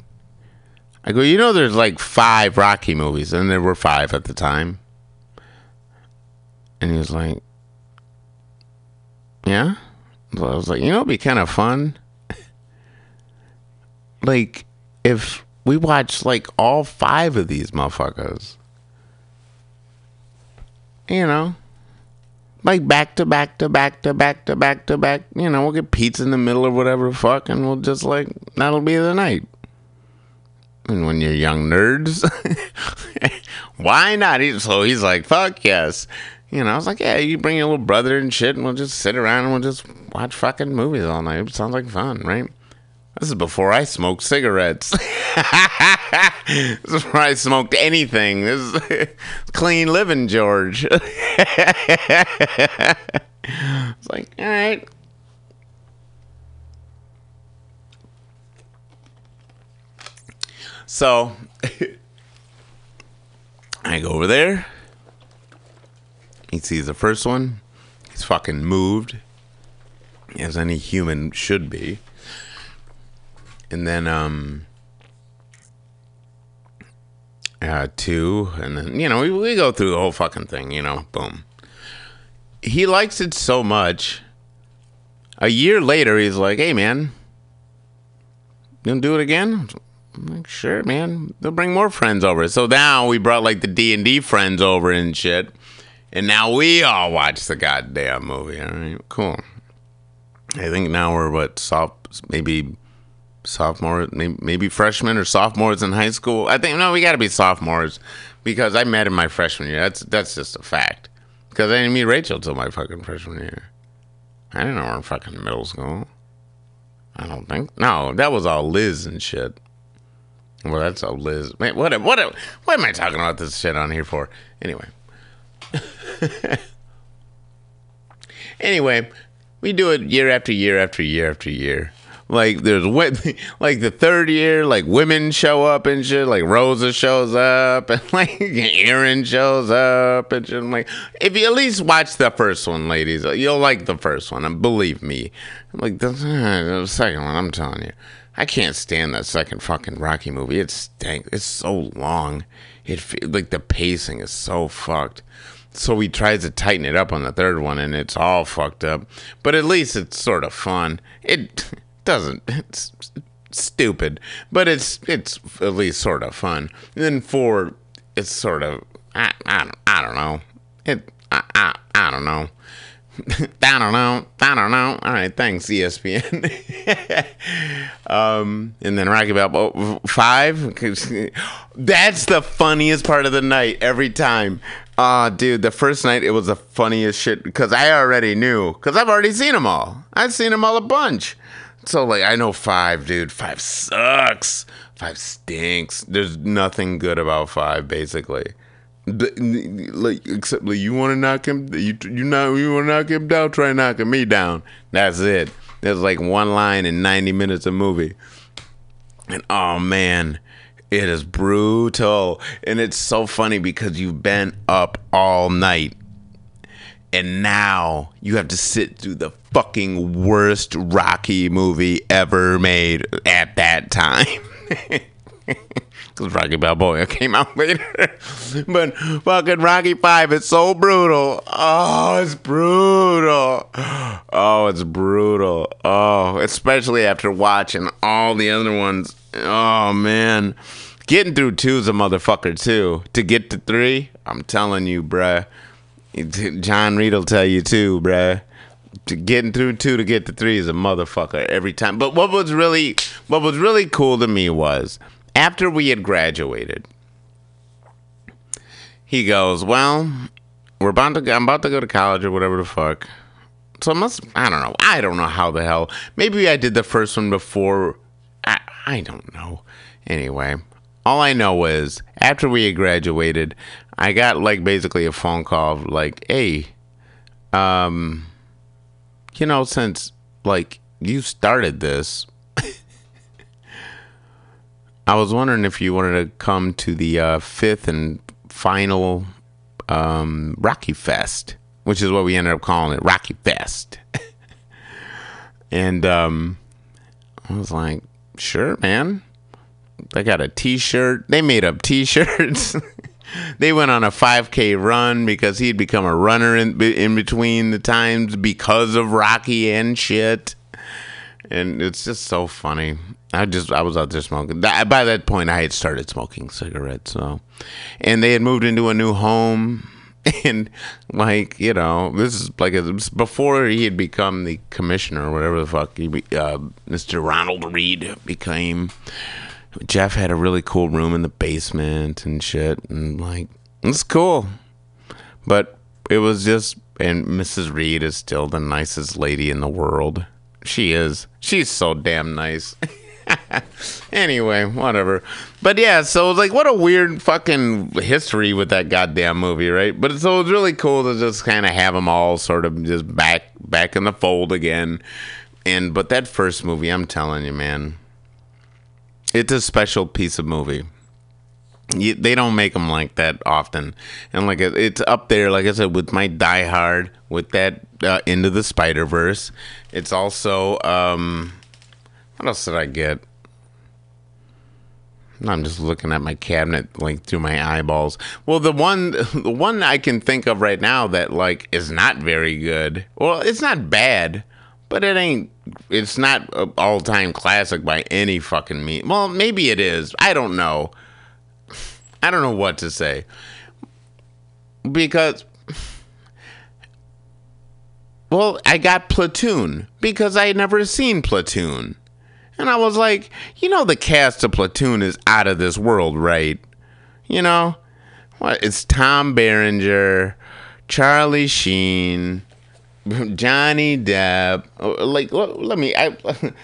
I go, "You know, there's like five Rocky movies, and there were five at the time." And he was like, "Yeah." So I was like, "You know, it'd be kind of fun." Like if we watched like all five of these motherfuckers." You know, like back to back to back to back to back to back. You know, we'll get pizza in the middle or whatever fuck, and we'll just like that'll be the night. And when you're young nerds, why not? So he's like, fuck yes. You know, I was like, yeah, you bring your little brother and shit, and we'll just sit around and we'll just watch fucking movies all night. It sounds like fun, right? This is before I smoked cigarettes. this is before I smoked anything. This is clean living, George. it's like, all right. So I go over there. He sees the first one. He's fucking moved, as any human should be. And then, um, uh, two, and then you know we, we go through the whole fucking thing. You know, boom. He likes it so much. A year later, he's like, "Hey, man, you gonna do it again?" I'm like, "Sure, man. They'll bring more friends over." So now we brought like the D and D friends over and shit, and now we all watch the goddamn movie. All right, cool. I think now we're what soft, maybe sophomore, maybe, freshmen or sophomores in high school. I think no, we got to be sophomores because I met in my freshman year. That's that's just a fact. Because I didn't meet Rachel till my fucking freshman year. I didn't know her in fucking middle school. I don't think. No, that was all Liz and shit. Well, that's all Liz. Man, what what what am I talking about this shit on here for? Anyway. anyway, we do it year after year after year after year. Like there's like the third year, like women show up and shit. Like Rosa shows up and like Aaron shows up and shit. I'm like, if you at least watch the first one, ladies, you'll like the first one. And believe me, like the, the second one, I'm telling you, I can't stand that second fucking Rocky movie. It stank. It's so long. It like the pacing is so fucked so he tries to tighten it up on the third one and it's all fucked up but at least it's sort of fun it doesn't it's stupid but it's it's at least sort of fun and then four it's sort of i, I, don't, I don't know it I, I, I don't know I don't know. I don't know. All right, thanks, ESPN. um, and then Rocky Balboa five. That's the funniest part of the night every time. Uh, dude, the first night it was the funniest shit because I already knew because I've already seen them all. I've seen them all a bunch. So like I know five, dude. Five sucks. Five stinks. There's nothing good about five, basically But, like except like you want to knock him you you not you want to knock him down try knocking me down that's it there's like one line in 90 minutes of movie and oh man it is brutal and it's so funny because you've been up all night and now you have to sit through the fucking worst rocky movie ever made at that time because Rocky Balboa came out later. but fucking Rocky Five is so brutal. Oh, it's brutal. Oh, it's brutal. Oh, especially after watching all the other ones. Oh man, getting through two is a motherfucker too. To get to three, I'm telling you, bruh. John Reed will tell you too, bruh to getting through two to get to three is a motherfucker every time. But what was really what was really cool to me was after we had graduated, he goes, "Well, we're about to I'm about to go to college or whatever the fuck. So I must I don't know. I don't know how the hell. Maybe I did the first one before. I I don't know. Anyway, all I know is after we had graduated, I got like basically a phone call of like, hey, um, you know, since like you started this, I was wondering if you wanted to come to the uh, fifth and final um, Rocky Fest, which is what we ended up calling it, Rocky Fest. and um, I was like, sure, man. They got a T-shirt. They made up T-shirts. they went on a 5K run because he'd become a runner in in between the times because of Rocky and shit. And it's just so funny. I just I was out there smoking. By that point, I had started smoking cigarettes. So, and they had moved into a new home. And like you know, this is like was before he had become the commissioner or whatever the fuck he, uh, Mr. Ronald Reed became. Jeff had a really cool room in the basement and shit, and like it's cool. But it was just, and Mrs. Reed is still the nicest lady in the world. She is. She's so damn nice. anyway, whatever. But yeah, so like what a weird fucking history with that goddamn movie, right? But so it's really cool to just kind of have them all sort of just back back in the fold again. And but that first movie, I'm telling you, man, it's a special piece of movie. You, they don't make them like that often, and like it's up there, like I said, with my Die Hard, with that uh, Into the Spider Verse. It's also um, what else did I get? I'm just looking at my cabinet like through my eyeballs. Well, the one the one I can think of right now that like is not very good. Well, it's not bad, but it ain't it's not an all-time classic by any fucking mean. Well, maybe it is. I don't know. I don't know what to say. Because well, I got Platoon because I had never seen Platoon. And I was like, you know, the cast of Platoon is out of this world, right? You know, what? It's Tom Berenger, Charlie Sheen, Johnny Depp. Oh, Like, let, let me. I,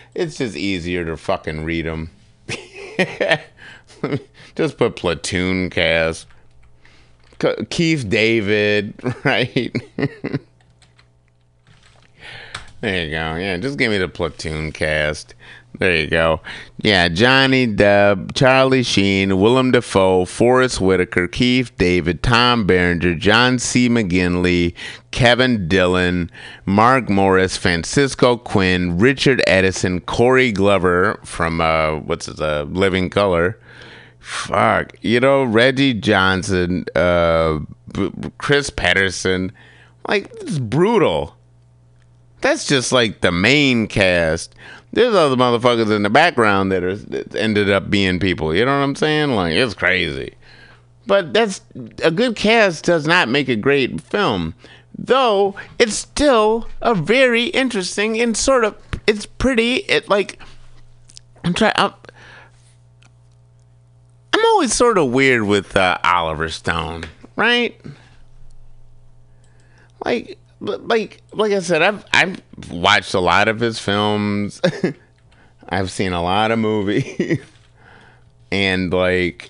it's just easier to fucking read them. just put Platoon cast. Keith David, right? There you go. Yeah, just give me the platoon cast. There you go. Yeah, Johnny Depp, Charlie Sheen, Willem Dafoe, Forest Whitaker, Keith David, Tom Berenger, John C. McGinley, Kevin Dillon, Mark Morris, Francesco Quinn, Richard Edson, Corey Glover from uh, what's his uh, Living Colour. Fuck, you know Reggie Johnson, uh, B- Chris Patterson. Like it's brutal that's just like the main cast. There's other motherfuckers in the background that are that ended up being people. You know what I'm saying? Like it's crazy. But that's a good cast does not make a great film. Though it's still a very interesting and sort of it's pretty it like I'm trying I'm, I'm always sort of weird with uh, Oliver Stone, right? Like but like like I said, I've I've watched a lot of his films. I've seen a lot of movies. and like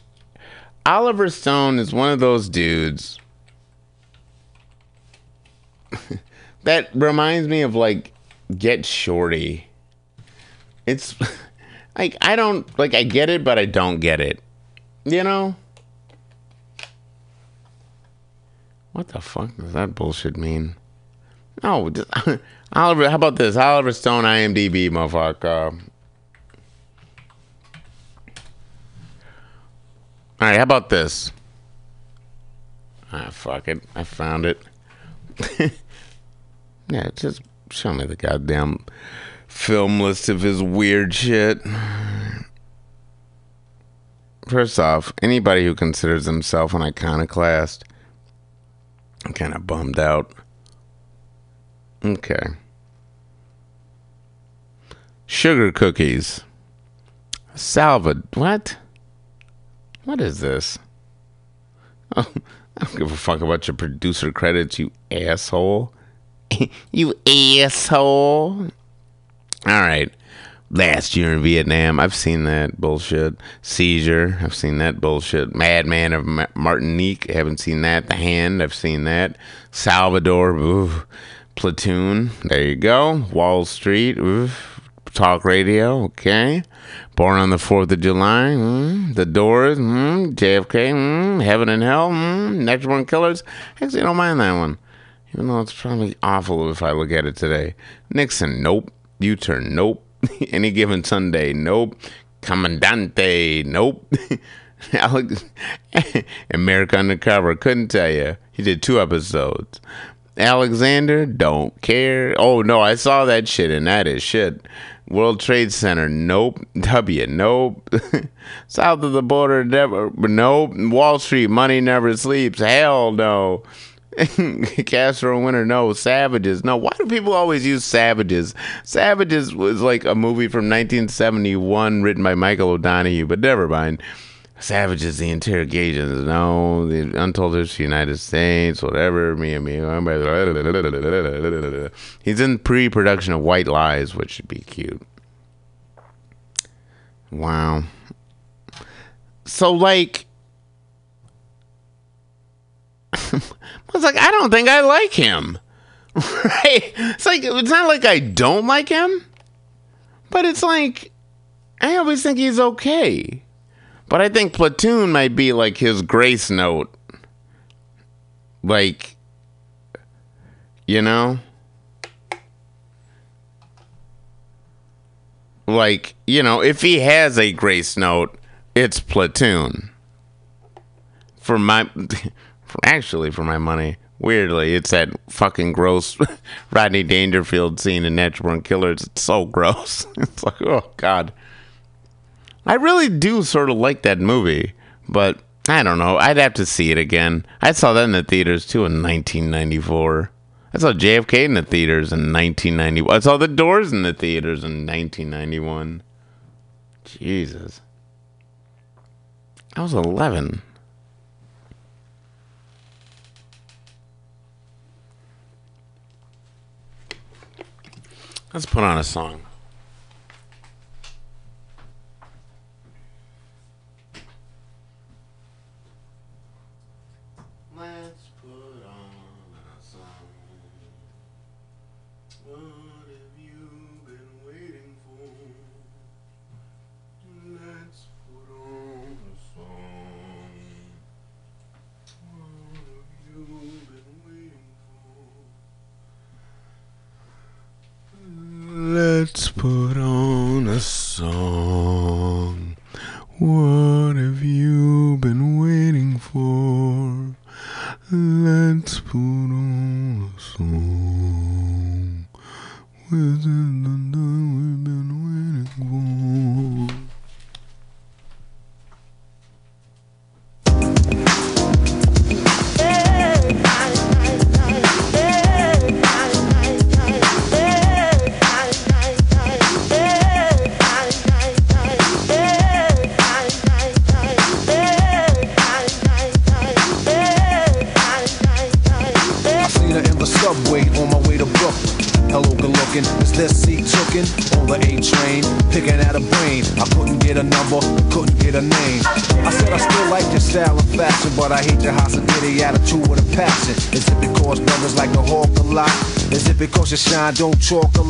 Oliver Stone is one of those dudes that reminds me of like Get Shorty. It's like I don't like I get it but I don't get it. You know? What the fuck does that bullshit mean? No, just, Oliver. How about this? Oliver Stone, IMDb, motherfucker. All right, how about this? Ah, fuck it. I found it. yeah, just show me the goddamn film list of his weird shit. First off, anybody who considers himself an iconoclast, I'm kind of bummed out. Okay. Sugar cookies. Salvad. What? What is this? Oh, I don't give a fuck about your producer credits, you asshole. you asshole. All right. Last year in Vietnam, I've seen that bullshit. Seizure, I've seen that bullshit. Madman of Ma- Martinique, haven't seen that. The Hand, I've seen that. Salvador, ooh. Platoon, there you go. Wall Street, ooh. Talk radio, okay. Born on the 4th of July, mm. The Doors, mm. JFK, mm. Heaven and Hell, mm. Natural Born Killers. Actually, I don't mind that one. Even though it's probably awful if I look at it today. Nixon, nope. U turn, nope. Any given Sunday, nope. Comandante, nope. Alex, America Undercover, couldn't tell you. He did two episodes. Alexander, don't care. Oh no, I saw that shit and that is shit. World Trade Center, nope. W, nope. South of the border, never, nope. Wall Street, money never sleeps. Hell no. Castro and Winter, no. Savages, no. Why do people always use Savages? Savages was like a movie from 1971 written by Michael O'Donoghue, but never mind. Savages, the interrogations, no. The Untold History of the United States, whatever. Me and me. He's in pre production of White Lies, which should be cute. Wow. So, like, I was like, I don't think I like him. Right? It's like, it's not like I don't like him, but it's like, I always think he's okay. But I think Platoon might be like his grace note. Like, you know? Like, you know, if he has a grace note, it's Platoon. For my, actually, for my money. Weirdly, it's that fucking gross Rodney Dangerfield scene in Natural Born Killers. It's so gross. It's like, oh, God. I really do sort of like that movie, but I don't know. I'd have to see it again. I saw that in the theaters too in 1994. I saw JFK in the theaters in 1991. I saw The Doors in the theaters in 1991. Jesus. I was 11. Let's put on a song. Let's put on a song. What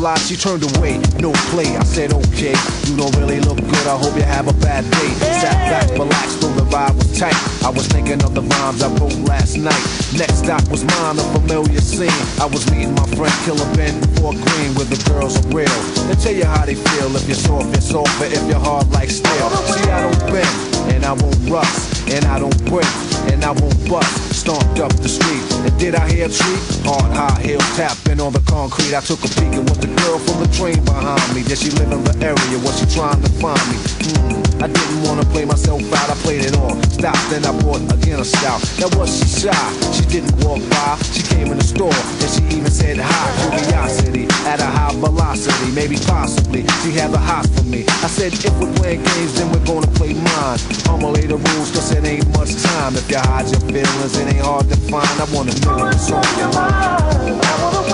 She turned away, no play. I said, okay, you don't really look good. I hope you have a bad day. Sat back, relaxed, though the vibe was tight. I was thinking of the rhymes I wrote last night. Next stop was mine, a familiar scene. I was meeting my friend Killer Ben before Green, where the girls are real. They tell you how they feel. If you're soft, you're soft, but if you're hard like steel. See, I don't bend, and I won't rust, and I don't break, and I won't bust. Stomped up the street, and did I hear a treat? Hard, high heel tapping on the concrete. I took a peek, and was the girl from the train behind me? Did she live in the area? Was she trying to find me? Hmm. I didn't wanna play myself out, I played it all. Stopped, then I bought again a stout. Now was she shy? She didn't walk by. She came in the store, and she even said hi. Curiosity at a high velocity, maybe possibly she had the hots for me. I said if we're playing games, then we're gonna play mine. I'ma lay the rules, cause it ain't much time. If you hide your feelings, it ain't hard to find. I wanna know what's on your mind.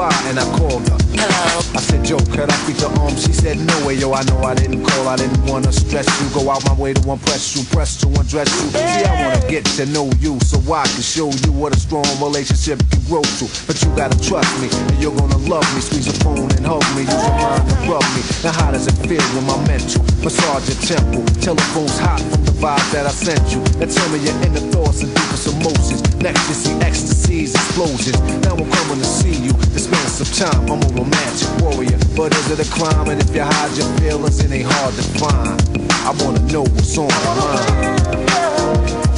By and I called her. Hello. I said, Yo, could I to um? She said, No way, yo. I know I didn't call. I didn't wanna stress you. Go out my way to impress you, press to undress you. See, I wanna get to know you so I can show you what a strong relationship can to. But you gotta trust me, and you're gonna love me. Squeeze your phone and hug me. Use your mind to rub me. Now how does it feel when my mental massage your temple? Telephone's hot from the vibe that I sent you. Now tell me your inner thoughts and deepest emotions. Next you see ecstasies, explosions. Now I'm coming to see you. Spend some time. I'm a romantic warrior, but is it a crime? And if you hide your feelings, it ain't hard to find. I wanna know what's on your mind.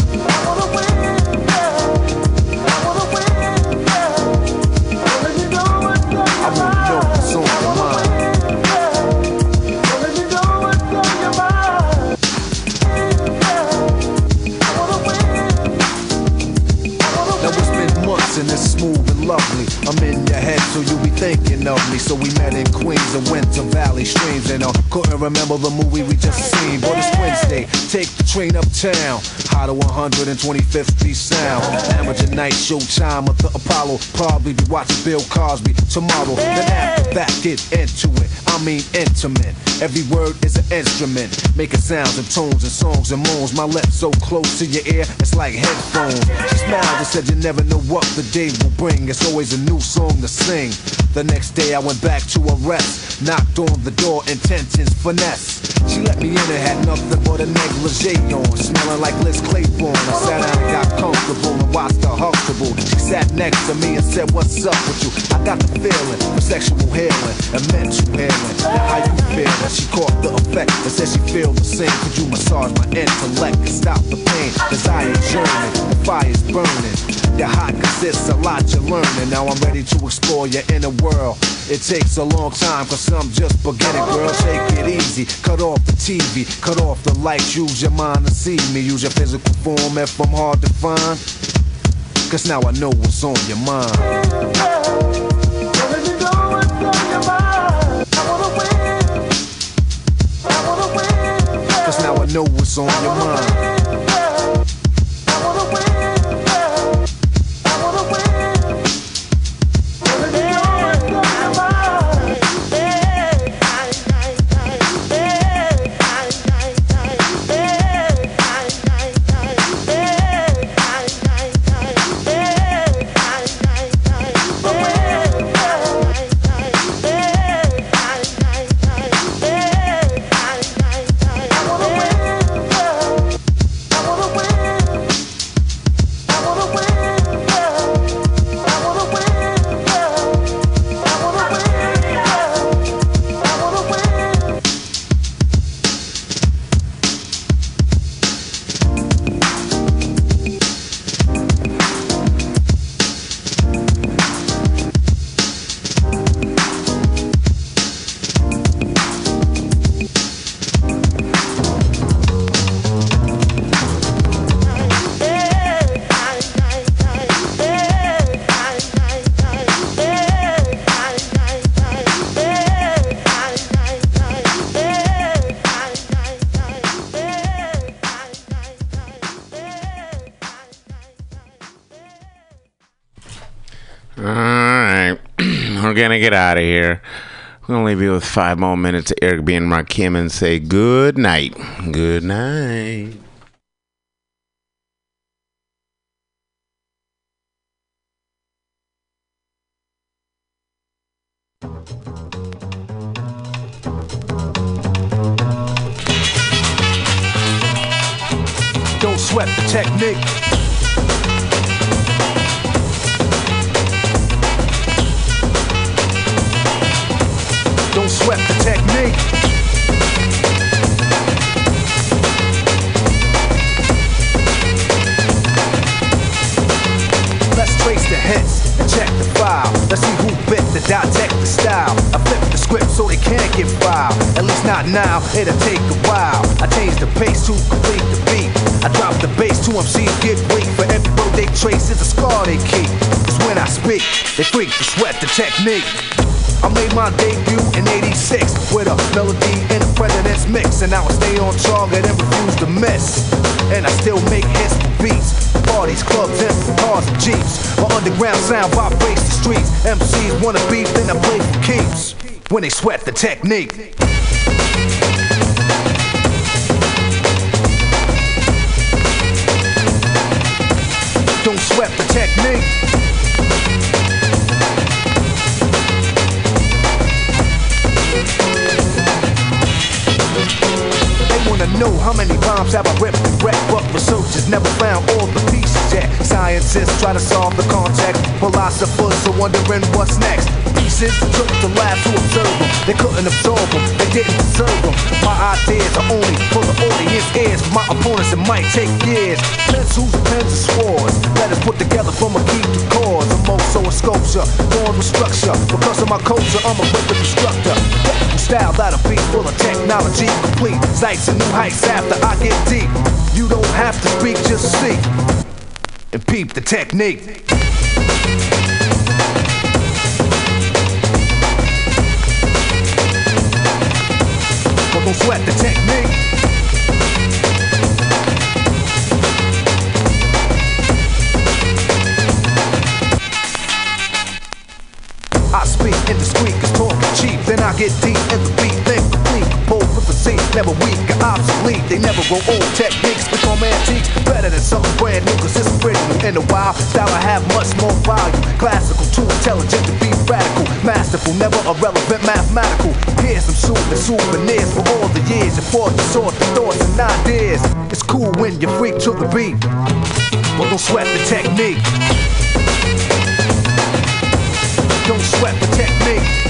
So we met in Queens and went to Valley Streams and I couldn't remember the movie we just seen. But it's Wednesday, take the train uptown. High to 125th Street Sound. Amateur night showtime at the Apollo. Probably be watching Bill Cosby tomorrow. Then after that, get into it. I mean intimate. Every word is an instrument, making sounds and tones and songs and moans. My lips so close to your ear, it's like headphones. She smiled and said, "You never know what the day will bring. It's always a new song to sing." The next day I went back to her rest, knocked on the door, intentions finesse. She let me in and had nothing but a negligee on, smelling like Liz Claiborne. I sat down and got comfortable and watched her comfortable. She sat next to me and said, "What's up with you?" I got the feeling for sexual healing and mental healing. Now how you feeling? She caught the effect and said she feel the same. Could you massage my intellect and stop the pain? Desire journey, the fire's burning. Your hot cause it's a lot you're learning. Now I'm ready to explore your inner world. It takes a long time cause I'm just beginning, girl. Take it easy. Cut off the TV, cut off the lights. Use your mind to see me. Use your physical form if I'm hard to find. Cause now I know what's on your mind. Know what's on your mind. To get out of here. We're to leave you with five more minutes of Eric B. and Rakim and say good night. Good night. Technique. I made my debut in 86 with a melody in a president's mix. And I stay on target and refuse to miss. And I still make hits for beats. Parties, clubs, and cars and jeeps. My underground sound vibrates the streets. MCs wanna beef, then I play for keeps. When they sweat the technique. Don't sweat the technique. Wanna know how many rhymes have I ripped and wrecked, but researchers never found all the pieces yet. Scientists try to solve the context, philosophers are wondering what's next. Pieces took the lab to observe them. They couldn't absorb them, they didn't deserve them. My ideas are only for the audience ears. My opponents, it might take years. Pencils, pens, and swords. Letters put together from a key to cause. I'm also a sculpture, born with structure. Because of my culture, I'm a wicked instructor. Style that'll be full of technology complete. Sights and new heights after I get deep. You don't have to speak, just see. And peep the technique. But don't sweat the technique. I speak in the cheap. Then I get deep in the beat, then complete. Composed with the seat, never weak or obsolete. They never grow old. Techniques become antiques. Better than something brand new, cause it's original. In the wild style, I have much more value. Classical, too intelligent to be radical. Masterful, never irrelevant, mathematical. Here's some soothing souvenirs for all the years. You fought to sort the thoughts and ideas. It's cool when you freak to the beat. But don't sweat the technique. Don't sweat the technique.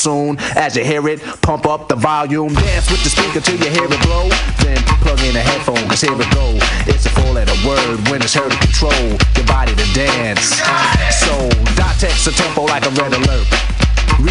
Soon. As you hear it, pump up the volume. Dance with the speaker till you hear it blow. Then plug in a headphone, cause here it go. It's a four letter word when it's heard to control your body to dance. So, dot text a tempo like a red alert.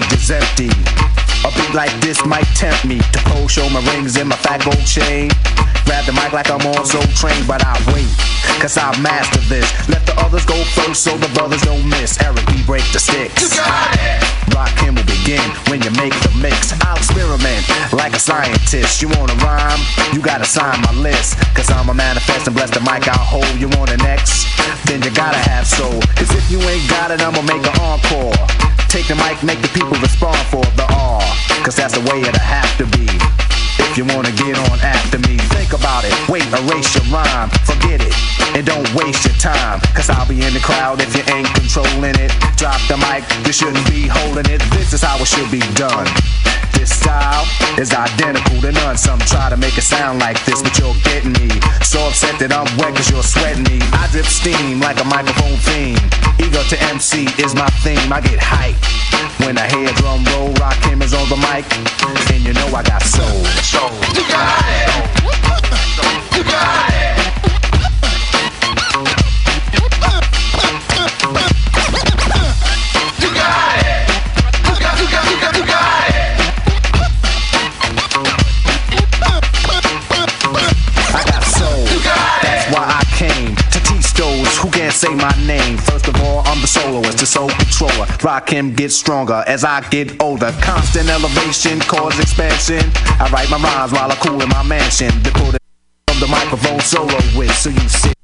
stage is empty. A beat like this might tempt me to pose, show my rings and my fat gold chain. Grab the mic like I'm on so trained, but I wait, cause I've mastered this. Let the others go first so the brothers don't miss. Eric B. break the sticks. You got Rakim will begin when you make the mix. I'll experiment like a scientist. You wanna rhyme? You gotta sign my list. Cause I'm a manifest and bless the mic I'll hold. You want an X? Then you gotta have soul. Cause if you ain't got it, I'ma make an encore. Take the mic, make the people respond for the R. Cause that's the way it'll have to be. You wanna get on after me, think about it. Wait, erase your rhyme, forget it. And don't waste your time. Cause I'll be in the crowd if you ain't controlling it. Drop the mic, you shouldn't be holding it. This is how it should be done. This style is identical to none. Some try to make it sound like this, but you're getting me. So upset that I'm wet cause you're sweating me. I drip steam like a microphone theme. Ego to MC is my theme. I get hype when I hear drum roll. Rakim is on the mic. And you know I got soul. You got it. You got it. Rakim, get stronger as I get older. Constant elevation, cause expansion. I write my rhymes while I cool in my mansion. Put from the microphone solo with, so you sit.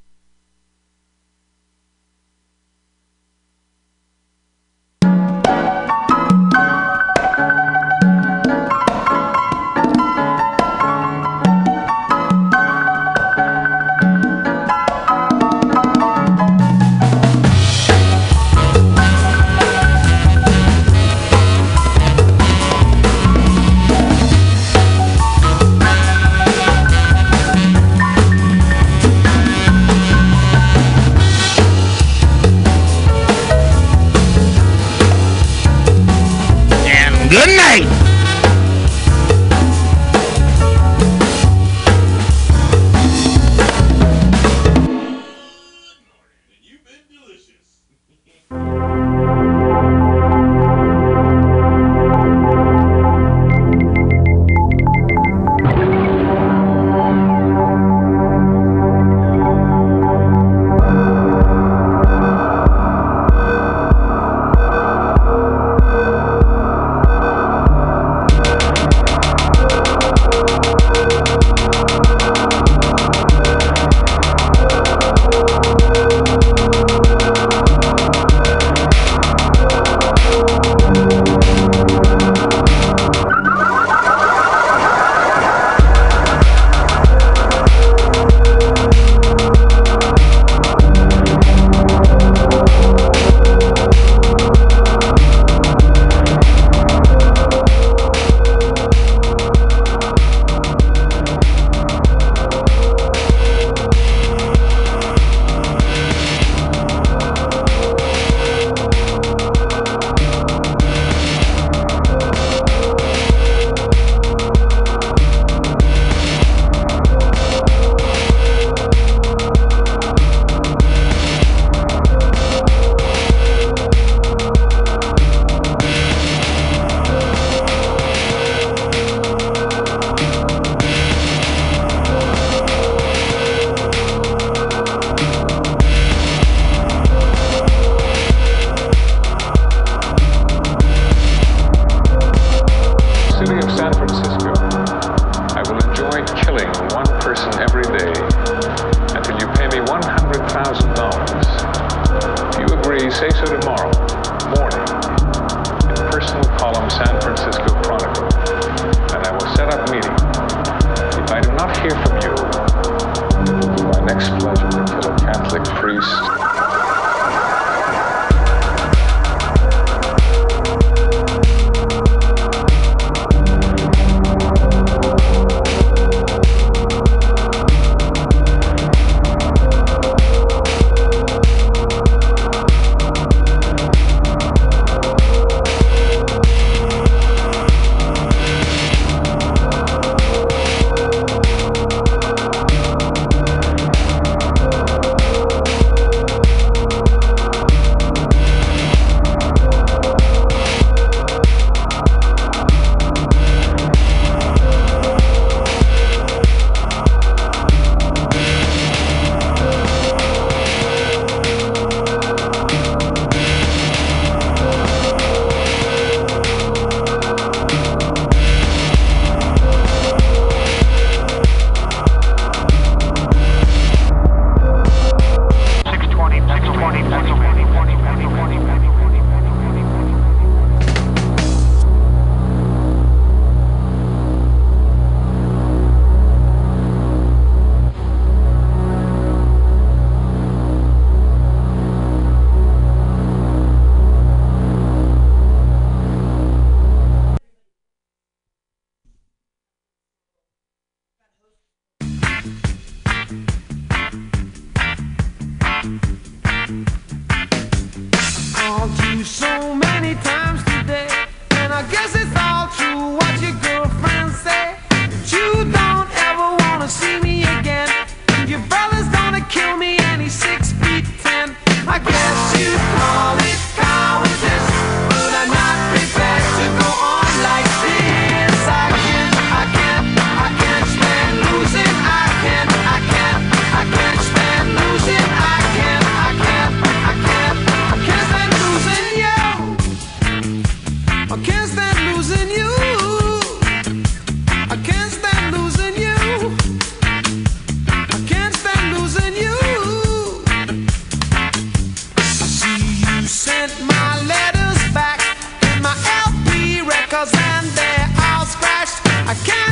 Cause then they all scratched. I can't.